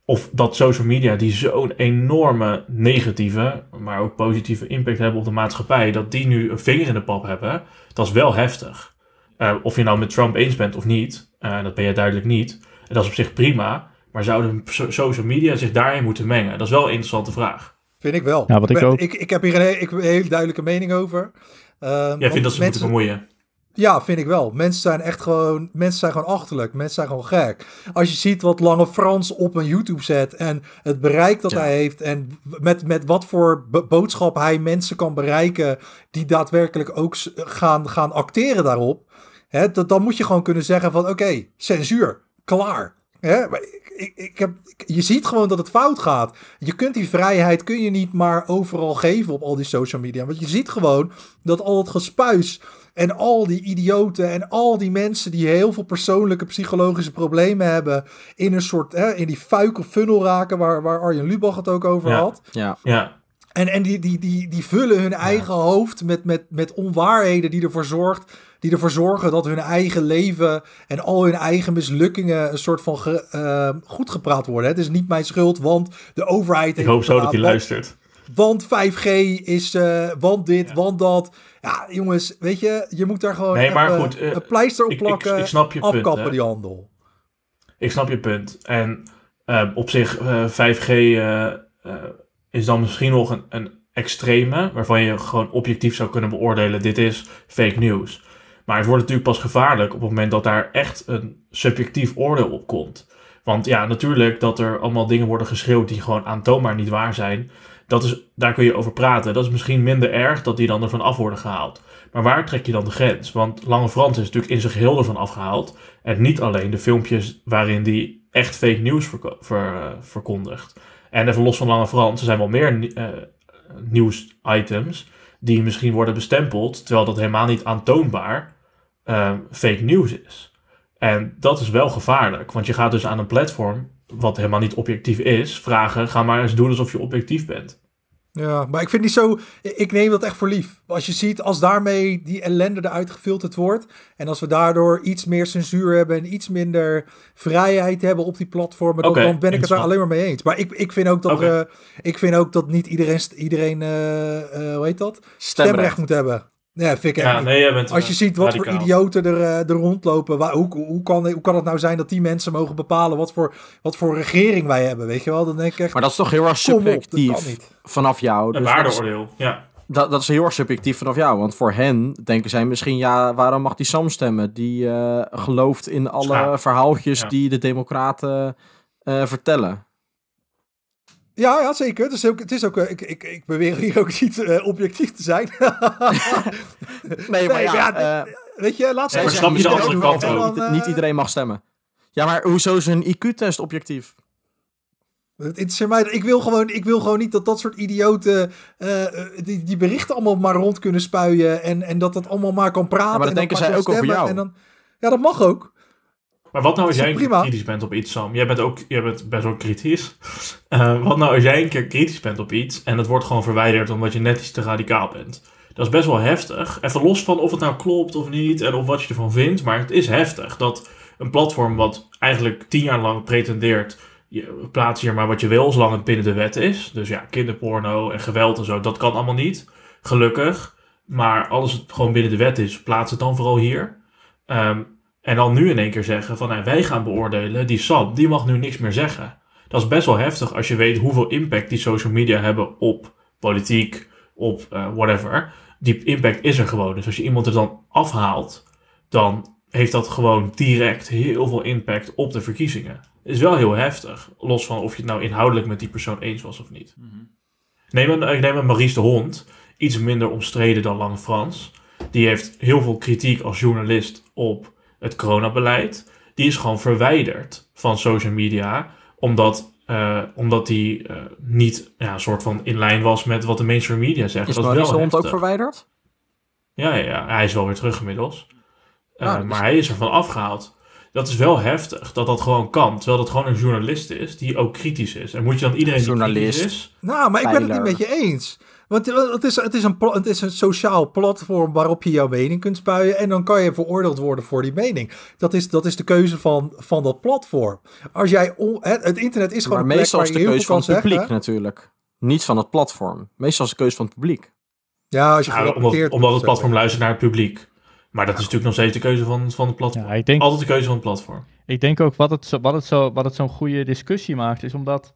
Of dat social media die zo'n enorme negatieve, maar ook positieve impact hebben op de maatschappij, dat die nu een vinger in de pap hebben, dat is wel heftig. Eh, of je nou met Trump eens bent of niet, eh, dat ben je duidelijk niet. En dat is op zich prima, maar zouden so- social media zich daarin moeten mengen? Dat is wel een interessante vraag. Vind ik wel. Ja, wat ik ben- ook. Ik, ik heb hier een, he- ik, een hele duidelijke mening over. Ehm, Jij vindt dat ze mensen- moeten bemoeien? Ja, vind ik wel. Mensen zijn echt gewoon, mensen zijn gewoon achterlijk. Mensen zijn gewoon gek. Als je ziet wat Lange Frans op een YouTube zet en het bereik dat Ja. hij heeft en met, met wat voor bo- boodschap hij mensen kan bereiken die daadwerkelijk ook gaan, gaan acteren daarop. Hè, dat, dan moet je gewoon kunnen zeggen van oké, censuur, klaar. Hè, maar ik, ik, ik heb, ik- je ziet gewoon dat het fout gaat. Je kunt die vrijheid kun je niet maar overal geven op al die social media. Want je ziet gewoon dat al het gespuis en al die idioten en al die mensen die heel veel persoonlijke psychologische problemen hebben, in een soort, hè, in die fuik of funnel raken waar, waar Arjen Lubach het ook over Ja. had. Ja. Ja, En, en die, die, die, die vullen hun eigen hoofd met, met, met onwaarheden die ervoor, zorgt, die ervoor zorgen dat hun eigen leven en al hun eigen mislukkingen een soort van ge, eh, goed gepraat worden. Het is niet mijn schuld, want de overheid Ik heeft hoop zo dat hij luistert. Want 5G is, eh, want dit, want dat. Ja, jongens, weet je, je moet daar gewoon Nee, maar even goed, eh, een pleister op ik- plakken, ik snap je punt, afkappen hè. die handel. Ik snap je punt. En eh, op zich, eh, 5G eh, eh, is dan misschien nog een, een extreme, waarvan je gewoon objectief zou kunnen beoordelen, dit is fake news. Maar het wordt natuurlijk pas gevaarlijk op het moment dat daar echt een subjectief oordeel op komt. Want ja, natuurlijk dat er allemaal dingen worden geschreeuwd die gewoon aantoonbaar niet waar zijn. Dat is, daar kun je over praten. Dat is misschien minder erg dat die dan ervan af worden gehaald. Maar waar trek je dan de grens? Want Lange Frans is natuurlijk in zijn geheel ervan afgehaald. En niet alleen de filmpjes waarin die echt fake ver- eh, verkondigt. En even los van Lange Frans, er zijn wel meer eh, nieuws-items die misschien worden bestempeld, terwijl dat helemaal niet aantoonbaar eh, fake news is. En dat is wel gevaarlijk, want je gaat dus aan een platform, wat helemaal niet objectief is, vragen: ga maar eens doen alsof je objectief bent. Ja, maar ik vind niet zo. Ik neem dat echt voor lief. Als je ziet, als daarmee die ellende eruit gefilterd wordt. En als we daardoor iets meer censuur hebben en iets minder vrijheid hebben op die platformen. Dan, Oké, dan ben ik het daar alleen maar mee eens. Maar ik, ik, vind, ook dat, eh, ik vind ook dat niet iedereen, iedereen eh, eh, hoe heet dat? Stemrecht moet hebben. Ja, vind ik Ja, nee, bent Als je eh, ziet wat voor idioten er, eh, er rondlopen, waar, hoe, hoe, kan, hoe kan het nou zijn dat die mensen mogen bepalen wat voor, wat voor regering wij hebben, weet je wel? Dan denk ik echt, Maar dat is toch heel erg op, subjectief vanaf jou. Een Dus dat, is, waardeoordeel, ja. dat, dat is heel erg subjectief vanaf jou. Want voor hen denken zij misschien, ja, waarom mag die Sam stemmen? Die eh, gelooft in alle Schaap. verhaaltjes Ja. die de democraten eh, vertellen. Ja, ja, zeker. Het is ook, het is ook eh, ik, ik, ik beweer hier ook niet eh, objectief te zijn. Nee, maar ja, ja, eh, weet je, laat ze maar zeggen snap je de andere kant ook? niet iedereen mag stemmen. Ja, maar hoezo is een IQ-test objectief? Het interesseert mij. Ik wil gewoon, ik wil gewoon niet dat dat soort idioten die, die berichten allemaal maar rond kunnen spuien en, en dat dat allemaal maar kan praten. Ja, maar dat en denken zij ook over jou. En dan, ja, dat mag ook. Maar wat nou als jij toch een keer prima? kritisch bent op iets, Sam? Jij bent ook jij bent best wel kritisch. Eh, wat nou als jij een keer kritisch bent op iets en het wordt gewoon verwijderd omdat je net iets te radicaal bent? Dat is best wel heftig. Even los van of het nou klopt of niet en of wat je ervan vindt. Maar het is heftig dat een platform wat eigenlijk tien jaar lang pretendeert... Je plaats hier maar wat je wil, zolang het binnen de wet is. Dus ja, kinderporno en geweld en zo, dat kan allemaal niet. Gelukkig. Maar als het gewoon binnen de wet is, plaats het dan vooral hier. Ehm, en dan nu in één keer zeggen van nou, wij gaan beoordelen, die Sam, die mag nu niks meer zeggen. Dat is best wel heftig als je weet hoeveel impact die social media hebben op politiek, op eh, whatever. Die impact is er gewoon. Dus als je iemand er dan afhaalt, dan heeft dat gewoon direct heel veel impact op de verkiezingen. Is wel heel heftig, los van of je het nou inhoudelijk met die persoon eens was of niet. Neem een, ik neem een Maurice de Hond, iets minder omstreden dan Lange Frans. Die heeft heel veel kritiek als journalist op het coronabeleid. Die is gewoon verwijderd van social media, omdat, eh, omdat die eh, niet ja, een soort van in lijn was met wat de mainstream media zeggen. Is Maurice de Hond ook verwijderd? Ja, ja, ja, hij is wel weer terug inmiddels. Eh, Ah, dus- Maar hij is ervan afgehaald. Dat is wel heftig, dat dat gewoon kan. Terwijl dat gewoon een journalist is, die ook kritisch is. En moet je dan iedereen die Journalist. kritisch is... Nou, maar ik ben het niet met je eens. Want het is, het, is een, het is een sociaal platform waarop je jouw mening kunt spuien. En dan kan je veroordeeld worden voor die mening. Dat is, dat is de keuze van, van dat platform. Als jij on- het, het internet is gewoon Maar een meestal is de keuze van het publiek zeggen. natuurlijk. Niet van het platform. Meestal is de keuze van het publiek. Ja, als je Ja, omdat, omdat het platform luistert naar het publiek. Maar dat is natuurlijk nog steeds de keuze van, van het platform. Ja, ik denk, Altijd de keuze van het platform. ik denk ook wat het, zo, wat, het zo, wat het zo'n goede discussie maakt, is omdat,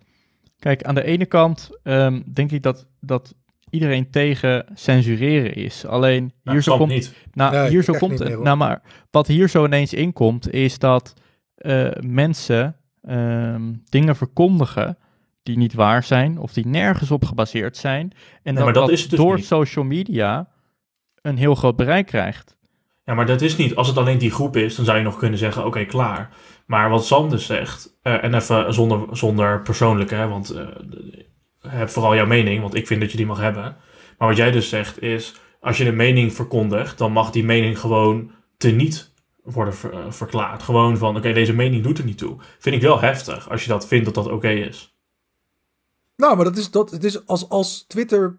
kijk, aan de ene kant ehm, denk ik dat, dat iedereen tegen censureren is. Alleen hier Nou, zo Sam komt, niet. nou, Nee, hier zo komt, niet meer, hoor. nou maar wat hier zo ineens inkomt, is dat eh, mensen ehm, dingen verkondigen die niet waar zijn of die nergens op gebaseerd zijn. En maar dat is het dus door niet. social media een heel groot bereik krijgt. Ja, maar dat is niet. Als het alleen die groep is, dan zou je nog kunnen zeggen, oké, klaar. Maar wat Sam dus zegt, eh, en even zonder, zonder persoonlijke, hè, want eh, heb vooral jouw mening, want ik vind dat je die mag hebben. Maar wat jij dus zegt is, als je een mening verkondigt, dan mag die mening gewoon teniet worden eh, verklaard. Gewoon van, oké, deze mening doet er niet toe. Vind ik wel heftig, als je dat vindt dat dat oké is. Nou, maar dat is, dat, het is als, als Twitter...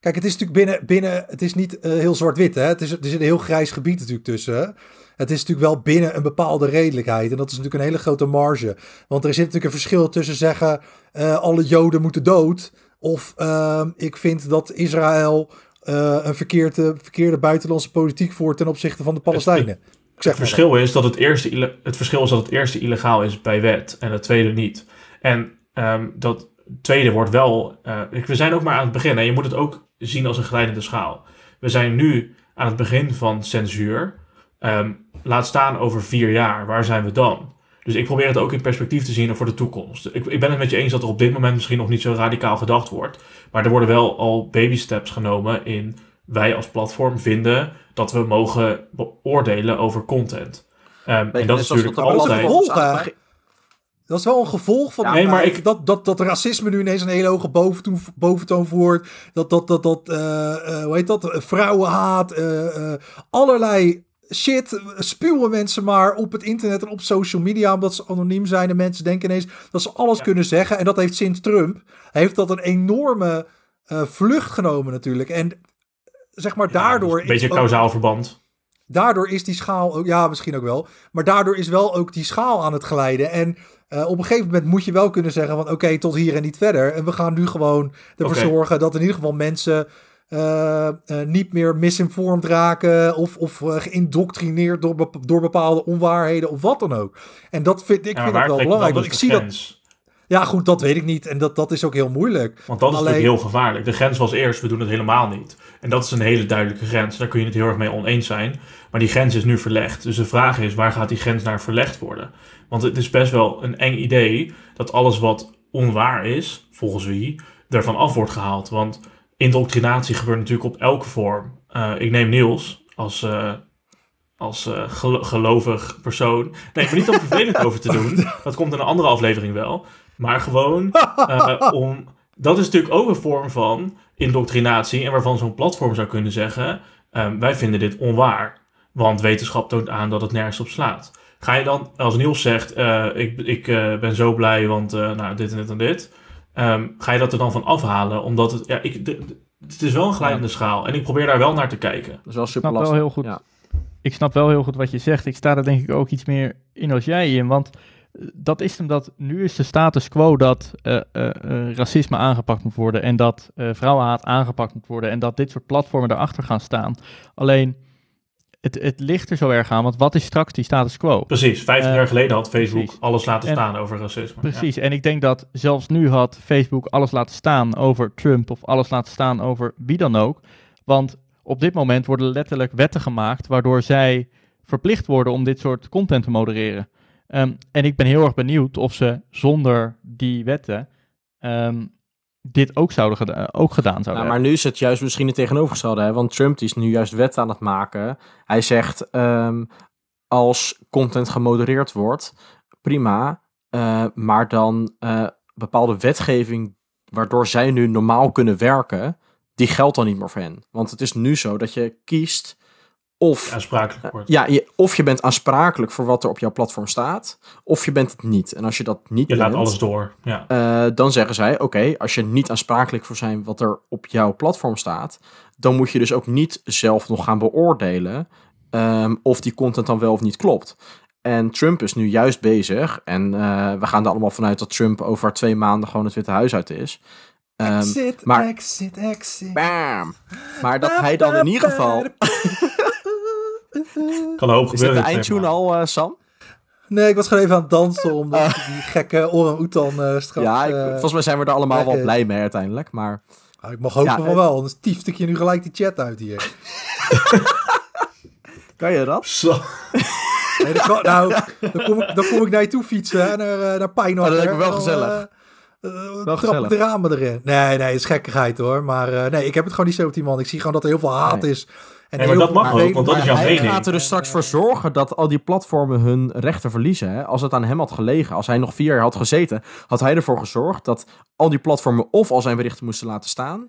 Kijk, het is natuurlijk binnen... binnen het is niet eh, heel zwart-wit, hè. Het is, er een heel grijs gebied natuurlijk tussen. Het is natuurlijk wel binnen een bepaalde redelijkheid. En dat is natuurlijk een hele grote marge. Want er zit natuurlijk een verschil tussen zeggen... eh, alle Joden moeten dood... Of ehm, ik vind dat Israël eh, een verkeerde, verkeerde buitenlandse politiek voert ten opzichte van de Palestijnen. Ik zeg Het maar verschil, is dat het, eerste, het verschil is dat het eerste illegaal is bij wet en het tweede niet. En ehm, dat tweede wordt wel... eh, we zijn ook maar aan het begin. En je moet het ook zien als een glijdende schaal. We zijn nu aan het begin van censuur. Ehm, laat staan over vier jaar. Waar zijn we dan? Dus ik probeer het ook in perspectief te zien voor de toekomst. Ik, ik ben het met je eens dat er op dit moment misschien nog niet zo radicaal gedacht wordt. Maar er worden wel al baby steps genomen in wij als platform vinden dat we mogen beoordelen over content. Ehm, en dat is natuurlijk dat- altijd. gevolg? Dat is wel een gevolg van Ja, nee, maar ik- dat, dat, dat racisme nu ineens een hele hoge boventoon, boventoon voert. Dat, dat, dat, dat eh, eh, hoe heet dat? Vrouwenhaat, eh, eh, allerlei shit spuwen mensen maar op het internet en op social media omdat ze anoniem zijn. En mensen denken ineens dat ze alles kunnen zeggen. En dat heeft sinds Trump, heeft dat een enorme eh, vlucht genomen natuurlijk. En zeg maar daardoor... Een beetje ook- kausaal verband. daardoor is die schaal ook, ja, misschien ook wel. Maar daardoor is wel ook die schaal aan het glijden. En eh, op een gegeven moment moet je wel kunnen zeggen van oké, tot hier en niet verder. En we gaan nu gewoon ervoor zorgen dat in ieder geval mensen eh, eh, niet meer misinformed raken of, of eh, geïndoctrineerd door, door bepaalde onwaarheden of wat dan ook. En dat vind ik Ja, vind het wel belangrijk. Want ik zie dat. Ja, goed, dat weet ik niet. En dat, dat is ook heel moeilijk. Want dat is Alleen- natuurlijk heel gevaarlijk. De grens was eerst, we doen het helemaal niet. En dat is een hele duidelijke grens. Daar kun je het heel erg mee oneens zijn. Maar die grens is nu verlegd. Dus de vraag is, waar gaat die grens naar verlegd worden? Want het is best wel een eng idee dat alles wat onwaar is, volgens wie, ervan af wordt gehaald. Want indoctrinatie gebeurt natuurlijk op elke vorm. Eh, ik neem Niels als, eh, als eh, gelo- gelovig persoon. Nee, maar niet om vervelend over te doen. Dat komt in een andere aflevering wel. Maar gewoon om... Dat is natuurlijk ook een vorm van indoctrinatie. En waarvan zo'n platform zou kunnen zeggen... wij vinden dit onwaar. Want wetenschap toont aan dat het nergens op slaat. Ga je dan, als Niels zegt... ik ik ben zo blij, want nou, dit en dit en dit... ehm, ga je dat er dan van afhalen? Omdat het... Ja, ik, de- de- het is wel een glijdende schaal. En ik probeer daar wel naar te kijken. Dat is wel super snap wel heel goed. Ja. ik snap wel heel goed wat je zegt. Ik sta er denk ik ook iets meer in als jij in. Want eh, dat is hem dat nu is de status quo dat eh, eh, eh, racisme aangepakt moet worden. En dat eh, vrouwenhaat aangepakt moet worden. En dat dit soort platformen erachter gaan staan. Alleen het, het ligt er zo erg aan. Want wat is straks die status quo? Precies, 15 Eh, jaar geleden had Facebook precies. alles laten En- staan over racisme. Precies, en ik denk dat zelfs nu had Facebook alles laten staan over Trump of alles laten staan over wie dan ook. Want op dit moment worden letterlijk wetten gemaakt waardoor zij verplicht worden om dit soort content te modereren. Ehm, en ik ben heel erg benieuwd of ze zonder die wetten ehm, dit ook, zouden geda- ook gedaan zouden Nou, maar nu is het juist misschien het tegenovergestelde. Hè? Want Trump die is nu juist wet aan het maken. Hij zegt, ehm, als content gemodereerd wordt, prima. eh, maar dan eh, bepaalde wetgeving waardoor zij nu normaal kunnen werken, die geldt dan niet meer voor hen. Want het is nu zo dat je kiest of... Aansprakelijk wordt. Ja, je, of je bent aansprakelijk voor wat er op jouw platform staat, of je bent het niet. En als je dat niet Je laat alles door. Ja. eh, dan zeggen zij: Oké, als je niet aansprakelijk voor zijn wat er op jouw platform staat, dan moet je dus ook niet zelf nog gaan beoordelen ehm, of die content dan wel of niet klopt. En Trump is nu juist bezig, en eh, we gaan er allemaal vanuit dat Trump over twee maanden gewoon het Witte Huis uit is. Ehm, exit, maar- exit, exit. bam! Maar dat hij dan in ieder geval. Kan een hoop Is dit gebeuren. de in twee eindtune al, eh, Sam? Nee, ik was gewoon even aan het dansen omdat die gekke orang-oetan eh straks... ja, ik- eh, volgens mij zijn we er allemaal wel is. blij mee uiteindelijk. Maar ah, ik mag hopen Ja, van eh, wel, anders tiefde ik je nu gelijk die chat uit hier. kan je dat? Zo. Nee, dan, kan- nou, dan, kom ik, dan kom ik naar je toe fietsen, naar, eh, naar Pijnakker. Oh, dat lijkt me wel gezellig. Wel trap de ramen erin. Nee, nee, is gekkigheid hoor. Maar eh, nee, ik heb het gewoon niet zo op die man. Ik zie gewoon dat er heel veel haat Nee. is. En Nee, maar dat mag ook, want dat is jouw hij mening. gaat er dus straks voor zorgen dat al die platformen hun rechten verliezen. Hè? Als het aan hem had gelegen, als hij nog vier jaar had gezeten, had hij ervoor gezorgd dat al die platformen of al zijn berichten moesten laten staan,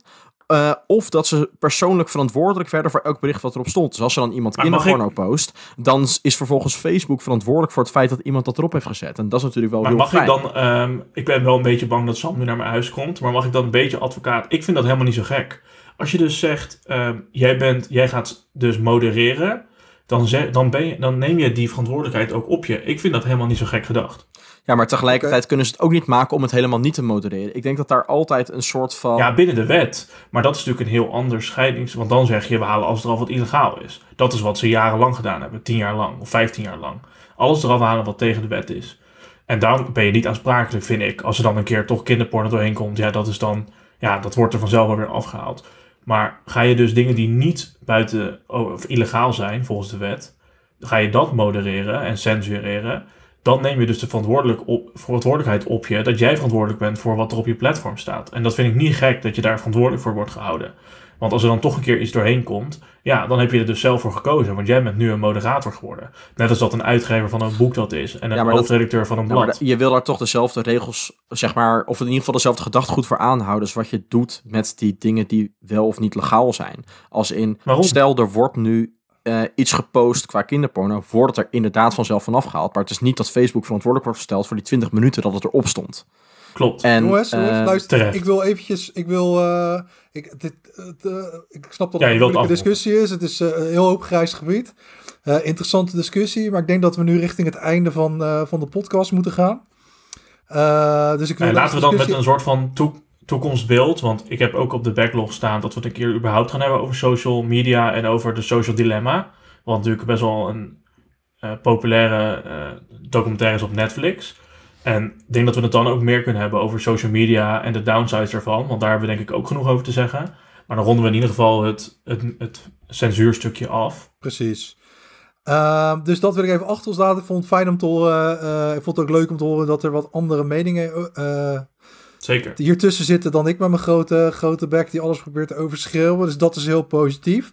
Eh, of dat ze persoonlijk verantwoordelijk werden voor elk bericht wat erop stond. Dus als er dan iemand kinderporno post, dan is vervolgens Facebook verantwoordelijk voor het feit dat iemand dat erop heeft gezet. En dat is natuurlijk wel Maar heel mag fijn. ik dan, ehm, ik ben wel een beetje bang dat Sam nu naar mijn huis komt, maar mag ik dan een beetje advocaat? Ik vind dat helemaal niet zo gek. Als je dus zegt, ehm, jij, bent, jij gaat dus modereren, dan, zeg, dan, ben je, dan neem je die verantwoordelijkheid ook op je. Ik vind dat helemaal niet zo gek gedacht. Ja, maar tegelijkertijd kunnen ze het ook niet maken om het helemaal niet te modereren. Ik denk dat daar altijd een soort van... Ja, binnen de wet. Maar dat is natuurlijk een heel ander scheidings... Want dan zeg je, we halen alles eraf wat illegaal is. Dat is wat ze jarenlang gedaan hebben. Tien jaar lang of vijftien jaar lang. Alles eraf halen wat tegen de wet is. En dan ben je niet aansprakelijk, vind ik. Als er dan een keer toch kinderporno doorheen komt. Ja, dat is dan... Ja, dat wordt er vanzelf wel weer afgehaald. Maar ga je dus dingen die niet buiten... Of illegaal zijn, volgens de wet... Ga je dat modereren en censureren... Dan neem je dus de verantwoordelijk op, verantwoordelijkheid op je... dat jij verantwoordelijk bent voor wat er op je platform staat. En dat vind ik niet gek dat je daar verantwoordelijk voor wordt gehouden. Want als er dan toch een keer iets doorheen komt, ja, dan heb je er dus zelf voor gekozen. Want jij bent nu een moderator geworden. Net als dat een uitgever van een boek dat is. En een Ja, maar dat- hoofdredacteur van een blad. je wil daar toch dezelfde regels, zeg maar, of in ieder geval dezelfde gedachtegoed voor aanhouden. als wat je doet met die dingen die wel of niet legaal zijn. Als in, Waarom? stel er wordt nu eh, iets gepost qua kinderporno, wordt het er inderdaad vanzelf van afgehaald. Maar het is niet dat Facebook verantwoordelijk wordt gesteld voor die 20 minuten dat het erop stond. Klopt. En, jongens, jongens, eh, luister, terecht. ik wil eventjes, ik wil, eh, ik, dit, het, eh, ik snap dat Ja, het een moeilijke afronden. discussie is. Het is eh, een heel hoop grijs gebied. Eh, interessante discussie, maar ik denk dat we nu richting het einde van, eh, van de podcast moeten gaan. Eh, dus ik wil deze laten we dan met een soort van toe- toekomstbeeld. Want ik heb ook op de backlog staan dat we het een keer überhaupt gaan hebben over social media en over de social dilemma. Wat natuurlijk best wel een eh, populaire eh, documentaire is op Netflix. En ik denk dat we het dan ook meer kunnen hebben over social media en de downsides ervan. Want daar hebben we denk ik ook genoeg over te zeggen. Maar dan ronden we in ieder geval het, het, het censuurstukje af. Precies. Ehm, dus dat wil ik even achter ons laten. Ik vond het fijn om te horen. eh, ik vond het ook leuk om te horen dat er wat andere meningen Zeker. hier tussen zitten dan ik met mijn grote, grote bek die alles probeert te overschreeuwen. Dus dat is heel positief.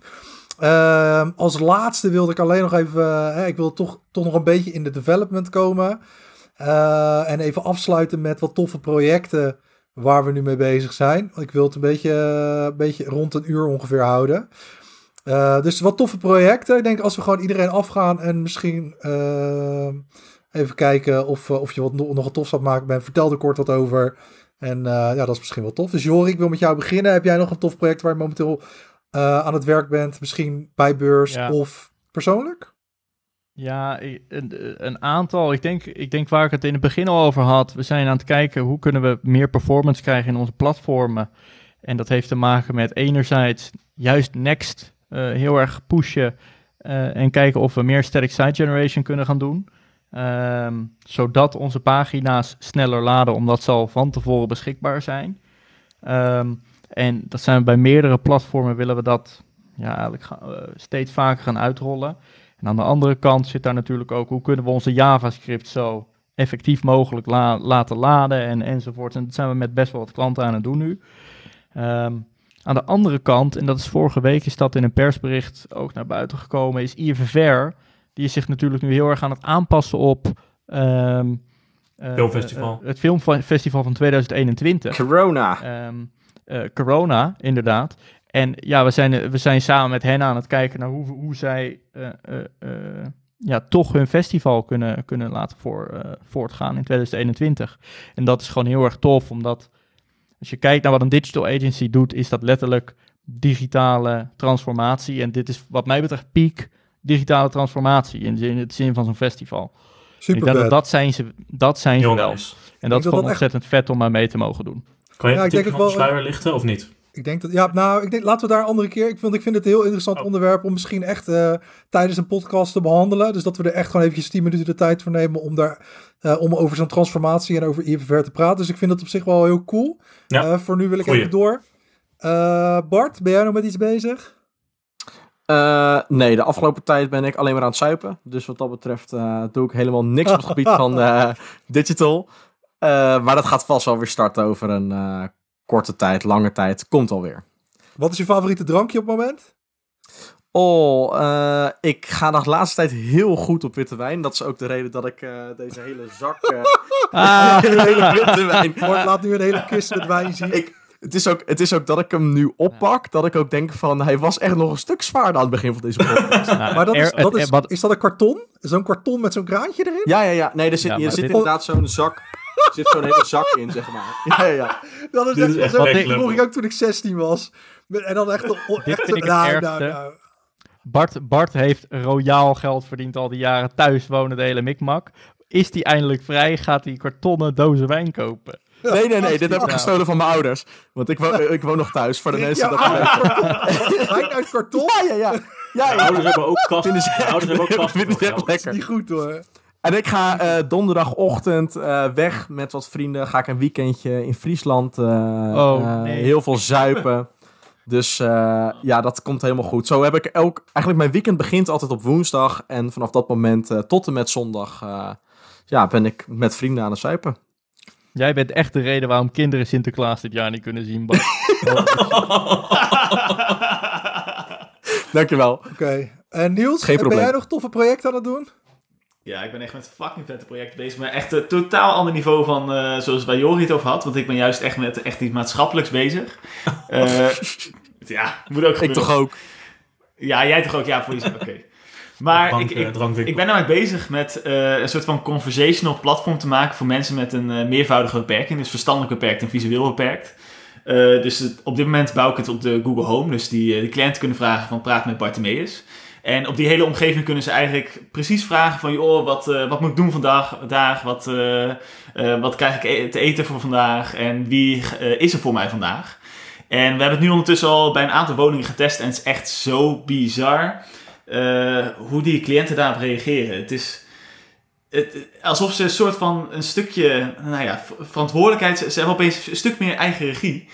Ehm, als laatste wilde ik alleen nog even, eh, ik wil toch, toch nog een beetje in de development komen. Eh, en even afsluiten met wat toffe projecten waar we nu mee bezig zijn. Ik wil het een beetje, eh, een beetje rond een uur ongeveer houden. Eh, dus wat toffe projecten. Ik denk als we gewoon iedereen afgaan en misschien eh, even kijken of, eh, of je wat nog, een tof zou maken bent. Vertel er kort wat over. En eh, ja, dat is misschien wel tof. Dus Jori, ik wil met jou beginnen. Heb jij nog een tof project waar je momenteel eh, aan het werk bent? Misschien bij beurs Ja. of persoonlijk? Ja, een, een aantal. Ik denk, ik denk waar ik het in het begin al over had. We zijn aan het kijken hoe kunnen we meer performance krijgen in onze platformen. En dat heeft te maken met enerzijds juist Next eh, heel erg pushen. en kijken of we meer static site generation kunnen gaan doen. Ehm, zodat onze pagina's sneller laden, omdat ze al van tevoren beschikbaar zijn. Ehm, en dat zijn we bij meerdere platformen willen we dat ja, eigenlijk eh, steeds vaker gaan uitrollen. En aan de andere kant zit daar natuurlijk ook hoe kunnen we onze JavaScript zo effectief mogelijk la- laten laden en, enzovoort. En dat zijn we met best wel wat klanten aan het doen nu. Ehm, aan de andere kant, en dat is vorige week is dat in een persbericht ook naar buiten gekomen, is IFVR, die is zich natuurlijk nu heel erg aan het aanpassen op ehm, eh, Filmfestival. eh, het filmfestival van 2021. Corona. Ehm, eh, corona, inderdaad. En ja, we zijn, we zijn samen met hen aan het kijken naar hoe, hoe zij eh, eh, eh, ja, toch hun festival kunnen, kunnen laten voor, eh, voortgaan in 2021. En dat is gewoon heel erg tof, omdat als je kijkt naar wat een digital agency doet, is dat letterlijk digitale transformatie. En dit is wat mij betreft piek digitale transformatie in, in het zin van zo'n festival. ik Super denk dat dat zijn ze, dat zijn ze wel. nice. En dat is dat gewoon dat echt- ontzettend vet om aan mee te mogen doen. Kan je Ja, een ik denk wel- sluier lichten of niet? Ik denk dat, ja, nou, ik denk, laten we daar een andere keer. Ik vind, ik vind het een heel interessant Oh. onderwerp om misschien echt eh, tijdens een podcast te behandelen. Dus dat we er echt gewoon eventjes 10 minuten de tijd voor nemen om daar, eh, om over zo'n transformatie en over IFVR te praten. Dus ik vind het op zich wel heel cool. Ja, Eh, voor nu wil ik goeie. even door. Eh, Bart, ben jij nog met iets bezig? Eh, nee, de afgelopen tijd ben ik alleen maar aan het zuipen. Dus wat dat betreft eh, doe ik helemaal niks op het gebied van eh, digital. Maar dat gaat vast wel weer starten over een korte tijd, lange tijd. Komt alweer. Wat is je favoriete drankje op het moment? Oh, ik ga nog de laatste tijd heel goed op witte wijn. Dat is ook de reden dat ik deze hele zak... Ah, hele witte wijn... Bart laat nu een hele kist met wijn zien. Ik, Het is, ook, het is ook dat ik hem nu oppak, dat ik ook denk van, hij was echt nog een stuk zwaarder aan het begin van deze podcast. Nou, Maar dat is, dat is, wat- is dat een karton? Zo'n karton met zo'n kraantje erin? ja, ja, ja. Nee, er zit, Ja, er zit dit- inderdaad zo'n zak, er zit zo'n hele zak in, zeg maar. Ja, ja, ja. Dat is echt, is echt zo dat vroeg ik ook toen ik 16 was. En dan echt... echt Dit vind ik het nou, nou, nou. Bart, Bart heeft royaal geld verdiend al die jaren thuis wonen, de hele mikmak. Is die eindelijk vrij, gaat hij kartonnen dozen wijn kopen. Nee, nee, nee, dit heb ik gestolen van mijn ouders. Want ik woon, ik woon nog thuis, voor de mensen Ja, dat weten. Wijn uit karton? Ja, ja, ja. Ja, Mijn ja. ouders hebben ook kast. Vinden ze Mijn ouders hebben ook kast. vinden ze voor echt geld. lekker. Niet goed hoor. En ik ga eh, donderdagochtend eh, weg met wat vrienden. Ga ik een weekendje in Friesland. eh, Oh, eh, nee. Heel veel zuipen. Dus eh, ja, dat komt helemaal goed. Zo heb ik ook... Eigenlijk mijn weekend begint altijd op woensdag. En vanaf dat moment eh, tot en met zondag... eh, ja, ben ik met vrienden aan het zuipen. Jij bent echt de reden waarom kinderen Sinterklaas dit jaar niet kunnen zien, Bart. Dankjewel. Oké. En Niels, Geen ben probleem. jij nog toffe projecten aan het doen? Ja, ik ben echt met fucking vette projecten bezig. Maar echt een totaal ander niveau van eh, zoals waar Jori het over had. Want ik ben juist echt met echt iets maatschappelijks bezig. Eh, ja, moet ook Ik gebeuren. toch ook. Ja, jij toch ook? Ja, voor jezelf. Oké. Maar Drank, ik, eh, ik, ik ben namelijk bezig met eh, een soort van conversational platform te maken voor mensen met een eh, meervoudige beperking. Dus verstandelijk beperkt en visueel beperkt. Dus het- op dit moment bouw ik het op de Google Home. Dus die, de cliënten kunnen vragen van praat met Bartimeus. En op die hele omgeving kunnen ze eigenlijk precies vragen van... joh, wat, wat moet ik doen vandaag? vandaag wat, wat krijg ik e- te eten voor vandaag? En wie is er voor mij vandaag? En we hebben het nu ondertussen al bij een aantal woningen getest. En het is echt zo bizar eh, hoe die cliënten daarop reageren. Het is het, alsof ze een soort van een stukje nou ja, verantwoordelijkheid... Ze, ze hebben opeens een stuk meer eigen regie.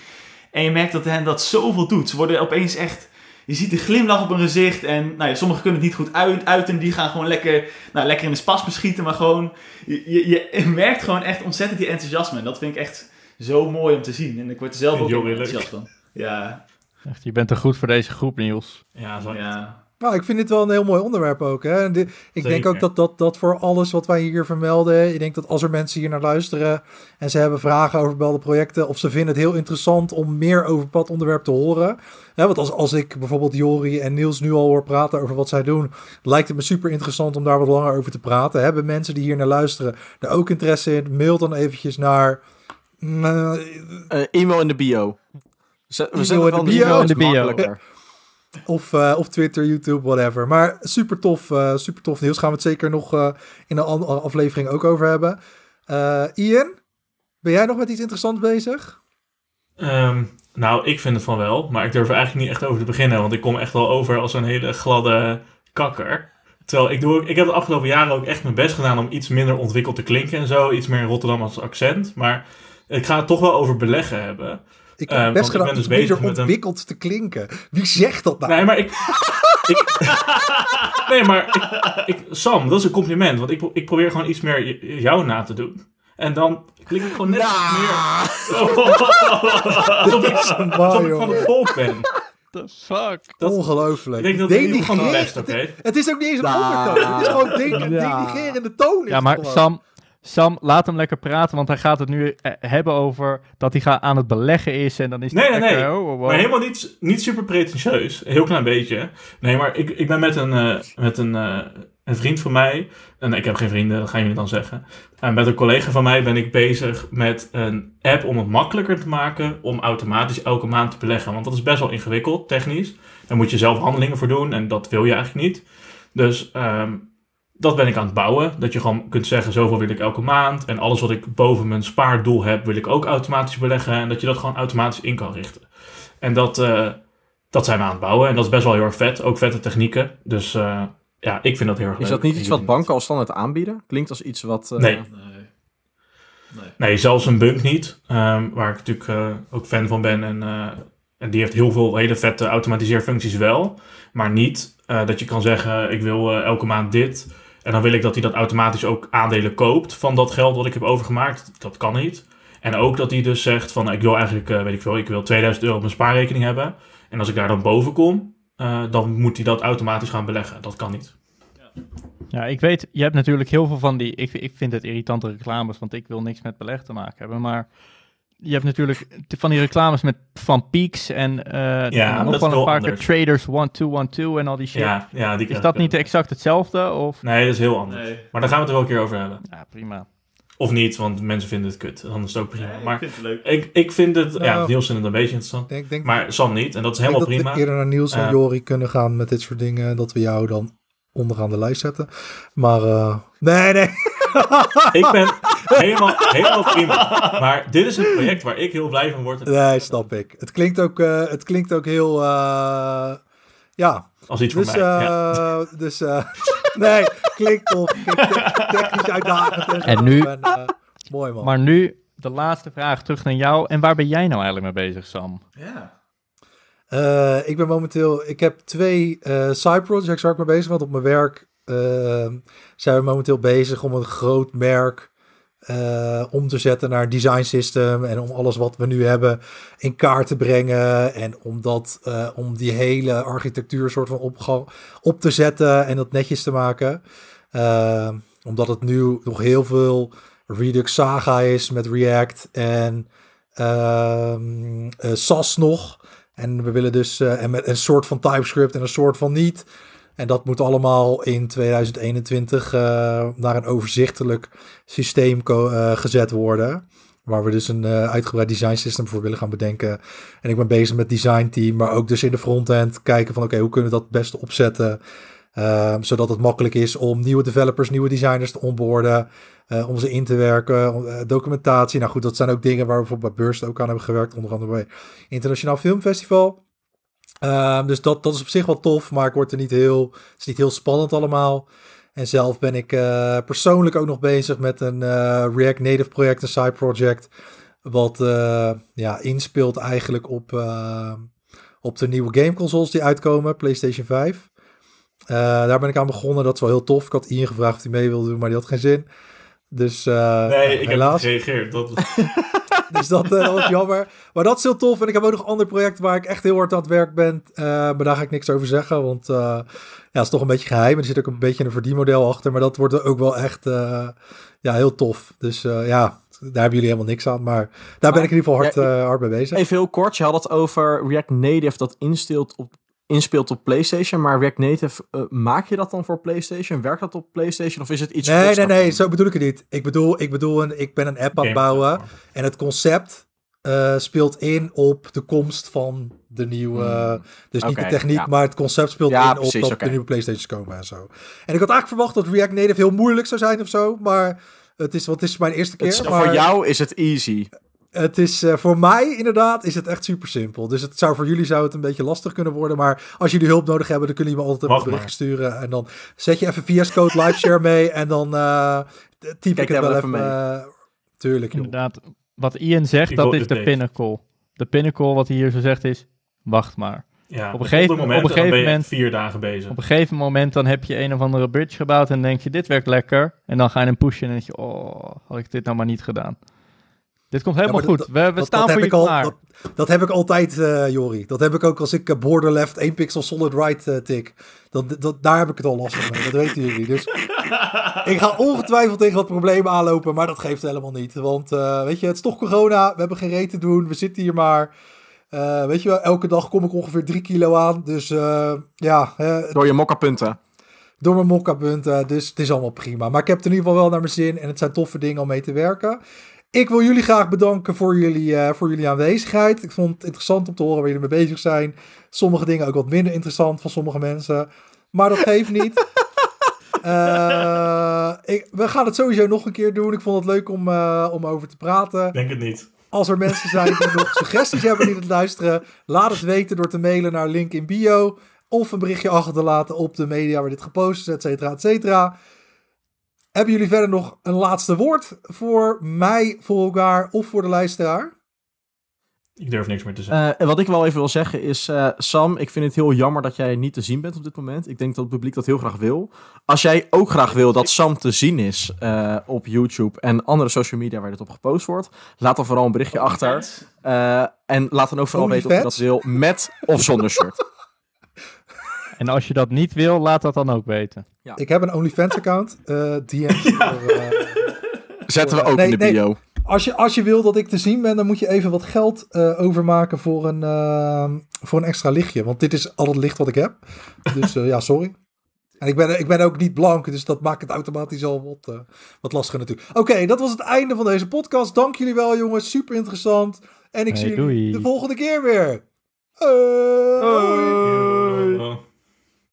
En je merkt dat hen dat zoveel doet. Ze worden opeens echt... Je ziet de glimlach op hun gezicht. En nou ja, sommigen kunnen het niet goed uit, uiten. Die gaan gewoon lekker, nou, lekker in de spasme schieten. Maar gewoon... Je, je, je merkt gewoon echt ontzettend die enthousiasme. En dat vind ik echt zo mooi om te zien. En ik word er zelf ook heel enthousiast van. Ja, Echt, je bent er goed voor deze groep, Niels. Ja, zo. ja. Nou, ik vind dit wel een heel mooi onderwerp ook. Hè? En dit- ik denk ook dat, dat dat voor alles wat wij hier vermelden... Ik denk dat als er mensen hier naar luisteren... en ze hebben vragen over bepaalde projecten... of ze vinden het heel interessant om meer over dat onderwerp te horen. Hè, want als, als ik bijvoorbeeld Jori en Niels nu al hoor praten over wat zij doen... lijkt het me super interessant om daar wat langer over te praten. Hebben mensen die hier naar luisteren er ook interesse in? Mail dan eventjes naar... eh, Eh, e-mail in de bio. We zetten in wel de bio. In de bio. Eh, of Twitter, YouTube, whatever. Maar super tof, eh, super tof nieuws. Gaan we het zeker nog eh, in een andere aflevering ook over hebben. Ian, ben jij nog met iets interessants bezig? Ehm, nou, ik vind het van wel, maar ik durf er eigenlijk niet echt over te beginnen, want ik kom echt wel over als een hele gladde kakker. Terwijl ik, doe, ik heb de afgelopen jaren ook echt mijn best gedaan om iets minder ontwikkeld te klinken en zo, iets meer Rotterdam als accent. Maar ik ga het toch wel over beleggen hebben. Ik Eh, heb want best gedaan om dus beter een- ontwikkeld te klinken. Wie zegt dat nou? Nee, maar ik. ik nee, maar ik, ik- Sam, dat is een compliment, want ik, ik probeer gewoon iets meer jou na te doen. En dan klink ik gewoon net iets meer. Alsof ik, alsof ik van het volk ben. The fuck? dat- Ongelooflijk. Ik denk dat het de best, oké? Het is ook niet eens een Nou. ondertoon. Het is gewoon de Ja. denigrerende toon. is Ja, maar gewoon. Sam, Sam, laat hem lekker praten, want hij gaat het nu eh, hebben over dat hij gaat aan het beleggen is en dan is Nee, nee, lekker, nee. oh, oh, oh. Maar helemaal niet, niet super pretentieus. Een heel klein beetje. Nee, maar ik, ik ben met een, eh, met een, eh, een vriend van mij. En ik heb geen vrienden, dat gaan jullie dan zeggen. En met een collega van mij ben ik bezig met een app om het makkelijker te maken. Om automatisch elke maand te beleggen. Want dat is best wel ingewikkeld, technisch. Daar moet je zelf handelingen voor doen. En dat wil je eigenlijk niet. Dus ehm, dat ben ik aan het bouwen. Dat je gewoon kunt zeggen, zoveel wil ik elke maand. En alles wat ik boven mijn spaardoel heb, wil ik ook automatisch beleggen. En dat je dat gewoon automatisch in kan richten. En dat, eh, dat zijn we aan het bouwen. En dat is best wel heel erg vet. Ook vette technieken. Dus eh, ja, ik vind dat heel erg Is leuk. dat niet iets wat banken als standaard aanbieden? Klinkt als iets wat... eh, Nee. Nee. Nee. Nee, zelfs een bunk niet. ehm, waar ik natuurlijk eh, ook fan van ben. En, eh, en die heeft heel veel hele vette automatiseerfuncties wel. Maar niet eh, dat je kan zeggen, ik wil eh, elke maand dit. En dan wil ik dat hij dat automatisch ook aandelen koopt van dat geld wat ik heb overgemaakt. Dat kan niet. En ook dat hij dus zegt van, ik wil eigenlijk, eh, weet ik veel, ik wil 2000 euro op mijn spaarrekening hebben. En als ik daar dan boven kom, eh, dan moet hij dat automatisch gaan beleggen. Dat kan niet. Ja, ik weet, je hebt natuurlijk heel veel van die, ik, ik vind het irritante reclames, want ik wil niks met beleg te maken hebben, maar je hebt natuurlijk van die reclames met Van Peaks en eh Ja, wel een paar keer anders. Traders 1212 en al die shit. Ja, ja, die Is dat niet exact hetzelfde? Of? Nee, dat is heel anders. Nee. Maar daar gaan we het er wel een keer over hebben. Ja, prima. Of niet, want mensen vinden het kut. Dan is het ook prima. Nee, maar ik vind het leuk. ik, ik vind het... ja, Nou. Niels vindt het een beetje interessant. Ik denk, denk, Maar Sam niet. En dat is ik denk helemaal dat prima. we eerder naar Niels en. Jori kunnen gaan met dit soort dingen. Dat we jou dan onderaan de lijst zetten. Maar eh, nee, nee. Ik ben helemaal, helemaal prima. Maar dit is een project waar ik heel blij van word. Nee, snap ik. Het klinkt ook, eh, het klinkt ook heel... eh, ja, Als iets voor dus... mij. eh, ja. dus eh, nee, klinkt te- technisch uitdagend. En, nu- En, mooi man. Maar nu de laatste vraag terug naar jou. En waar ben jij nou eigenlijk mee bezig, Sam? Ja. Eh, ik ben momenteel, ik heb twee eh side projects waar ik mee bezig ben. Want op mijn werk zijn we momenteel bezig om een groot merk eh, om te zetten naar design system. En om alles wat we nu hebben in kaart te brengen. En om, dat, eh, om die hele architectuur soort van op te zetten en dat netjes te maken. Eh, omdat het nu nog heel veel Redux Saga is met React en ehm eh, SAS nog. En we willen dus en met een soort van TypeScript en een soort van niet. En dat moet allemaal in 2021 eh, naar een overzichtelijk systeem eh, gezet worden. Waar we dus een eh, uitgebreid design system voor willen gaan bedenken. En ik ben bezig met design team, maar ook dus in de frontend kijken van oké, hoe kunnen we dat het beste opzetten. Ehm, zodat het makkelijk is om nieuwe developers, nieuwe designers te onboorden. eh, om ze in te werken, documentatie. Nou goed, dat zijn ook dingen waar we bijvoorbeeld bij Burst ook aan hebben gewerkt. Onder andere bij Internationaal Filmfestival. Ehm, dus dat, dat is op zich wel tof, maar ik word er niet heel, het is niet heel spannend allemaal. En zelf ben ik eh, persoonlijk ook nog bezig met een eh, React Native project, een side project. Wat eh, ja, inspeelt eigenlijk op, op de nieuwe gameconsoles die uitkomen, PlayStation 5. Eh, daar ben ik aan begonnen, dat is wel heel tof. Ik had Ian gevraagd of hij mee wilde doen, maar die had geen zin. Dus nee, ik heb helaas. niet gereageerd. Dat, Dus dat, dat was jammer. Maar dat is heel tof. En ik heb ook nog andere projecten waar ik echt heel hard aan het werk ben. Eh, maar daar ga ik niks over zeggen. Want eh, ja, het is toch een beetje geheim. Er zit ook een beetje een verdienmodel achter. Maar dat wordt er ook wel echt ja, heel tof. Dus ja, daar hebben jullie helemaal niks aan. Maar daar ben ik in ieder geval hard, Ja, hard mee bezig. Even heel kort, je had het over React Native dat insteelt op, inspeelt op PlayStation. Maar React Native, eh, maak je dat dan voor PlayStation? Werkt dat op PlayStation of is het iets Nee, nee, nee. Zo bedoel ik het niet. Ik bedoel, ik bedoel een, ik ben een app aan het bouwen. En het concept eh, speelt in op de komst van de nieuwe. dus niet de techniek, ja. maar het concept speelt Ja, in precies, op dat de nieuwe PlayStations komen en zo. En ik had eigenlijk verwacht dat React Native heel moeilijk zou zijn of zo. Maar het is, wat het is mijn eerste keer. Is- maar voor jou is het easy. Het is eh, voor mij inderdaad is het echt super simpel. Dus het zou voor jullie zou het een beetje lastig kunnen worden. Maar als jullie hulp nodig hebben, dan kunnen jullie me altijd een berichtje sturen. En dan zet je even VS Code live share mee. En dan eh typ ik het wel even. even eh, tuurlijk, joh. Inderdaad, wat Ian zegt, Ik dat is de pinnacle. De pinnacle, wat hij hier zo zegt, is: wacht maar. ja, op een gegeven- moment, op een gegeven dan ben je moment- vier dagen bezig. Op een gegeven moment dan heb je een of andere bridge gebouwd en denk je, dit werkt lekker. En dan ga je hem pushen en denk je, oh, had ik dit nou maar niet gedaan. Dit komt helemaal Ja, goed. we we Dat, staan dat voor je al, klaar. dat, dat heb ik altijd, eh Jori. Dat heb ik ook als ik eh, border left 1 pixel solid right eh, tik. Dat, dat, daar heb ik het al lastig mee. Dat weten jullie. Dus ik ga ongetwijfeld tegen wat problemen aanlopen. Maar dat geeft helemaal niet. Want eh, weet je, het is toch corona. We hebben geen reet te doen. We zitten hier maar. Eh, weet je wel, elke dag kom ik ongeveer 3 kilo aan. Dus eh, ja, Door je mokkapunten. door mijn mokka-punten. Dus het is allemaal prima. Maar ik heb het in ieder geval wel naar mijn zin. En het zijn toffe dingen om mee te werken. Ik wil jullie graag bedanken voor jullie, eh, voor jullie aanwezigheid. Ik vond het interessant om te horen waar jullie mee bezig zijn. Sommige dingen ook wat minder interessant van sommige mensen. Maar dat geeft niet. Eh, ik, we gaan het sowieso nog een keer doen. Ik vond het leuk om, eh, om over te praten. Denk het niet. Als er mensen zijn die nog suggesties hebben die het luisteren, laat het weten door te mailen naar link in bio. Of een berichtje achter te laten op de media waar dit gepost is, et cetera, et cetera. Hebben jullie verder nog een laatste woord voor mij, voor elkaar of voor de luisteraar? Ik durf niks meer te zeggen. Eh, en wat ik wel even wil zeggen is, eh, Sam, ik vind het heel jammer dat jij niet te zien bent op dit moment. Ik denk dat het publiek dat heel graag wil. Als jij ook graag wil dat Sam te zien is eh, op YouTube en andere social media waar dit op gepost wordt, laat dan vooral een berichtje achter. Eh, en laat dan ook vooral weten of je dat wil met of zonder shirt. En als je dat niet wil, laat dat dan ook weten. Ik heb een OnlyFans account. eh DM voor, eh, Zetten we ook Nee, in de nee. bio. als je, als je wil dat ik te zien ben, dan moet je even wat geld eh, overmaken voor een, eh, voor een extra lichtje. Want dit is al het licht wat ik heb. Dus eh, ja, sorry. En ik ben, ik ben ook niet blank, dus dat maakt het automatisch al wat, wat lastiger natuurlijk. Oké, dat was het einde van deze podcast. Dank jullie wel, jongens. Super interessant. En ik Hey, zie jullie de volgende keer weer.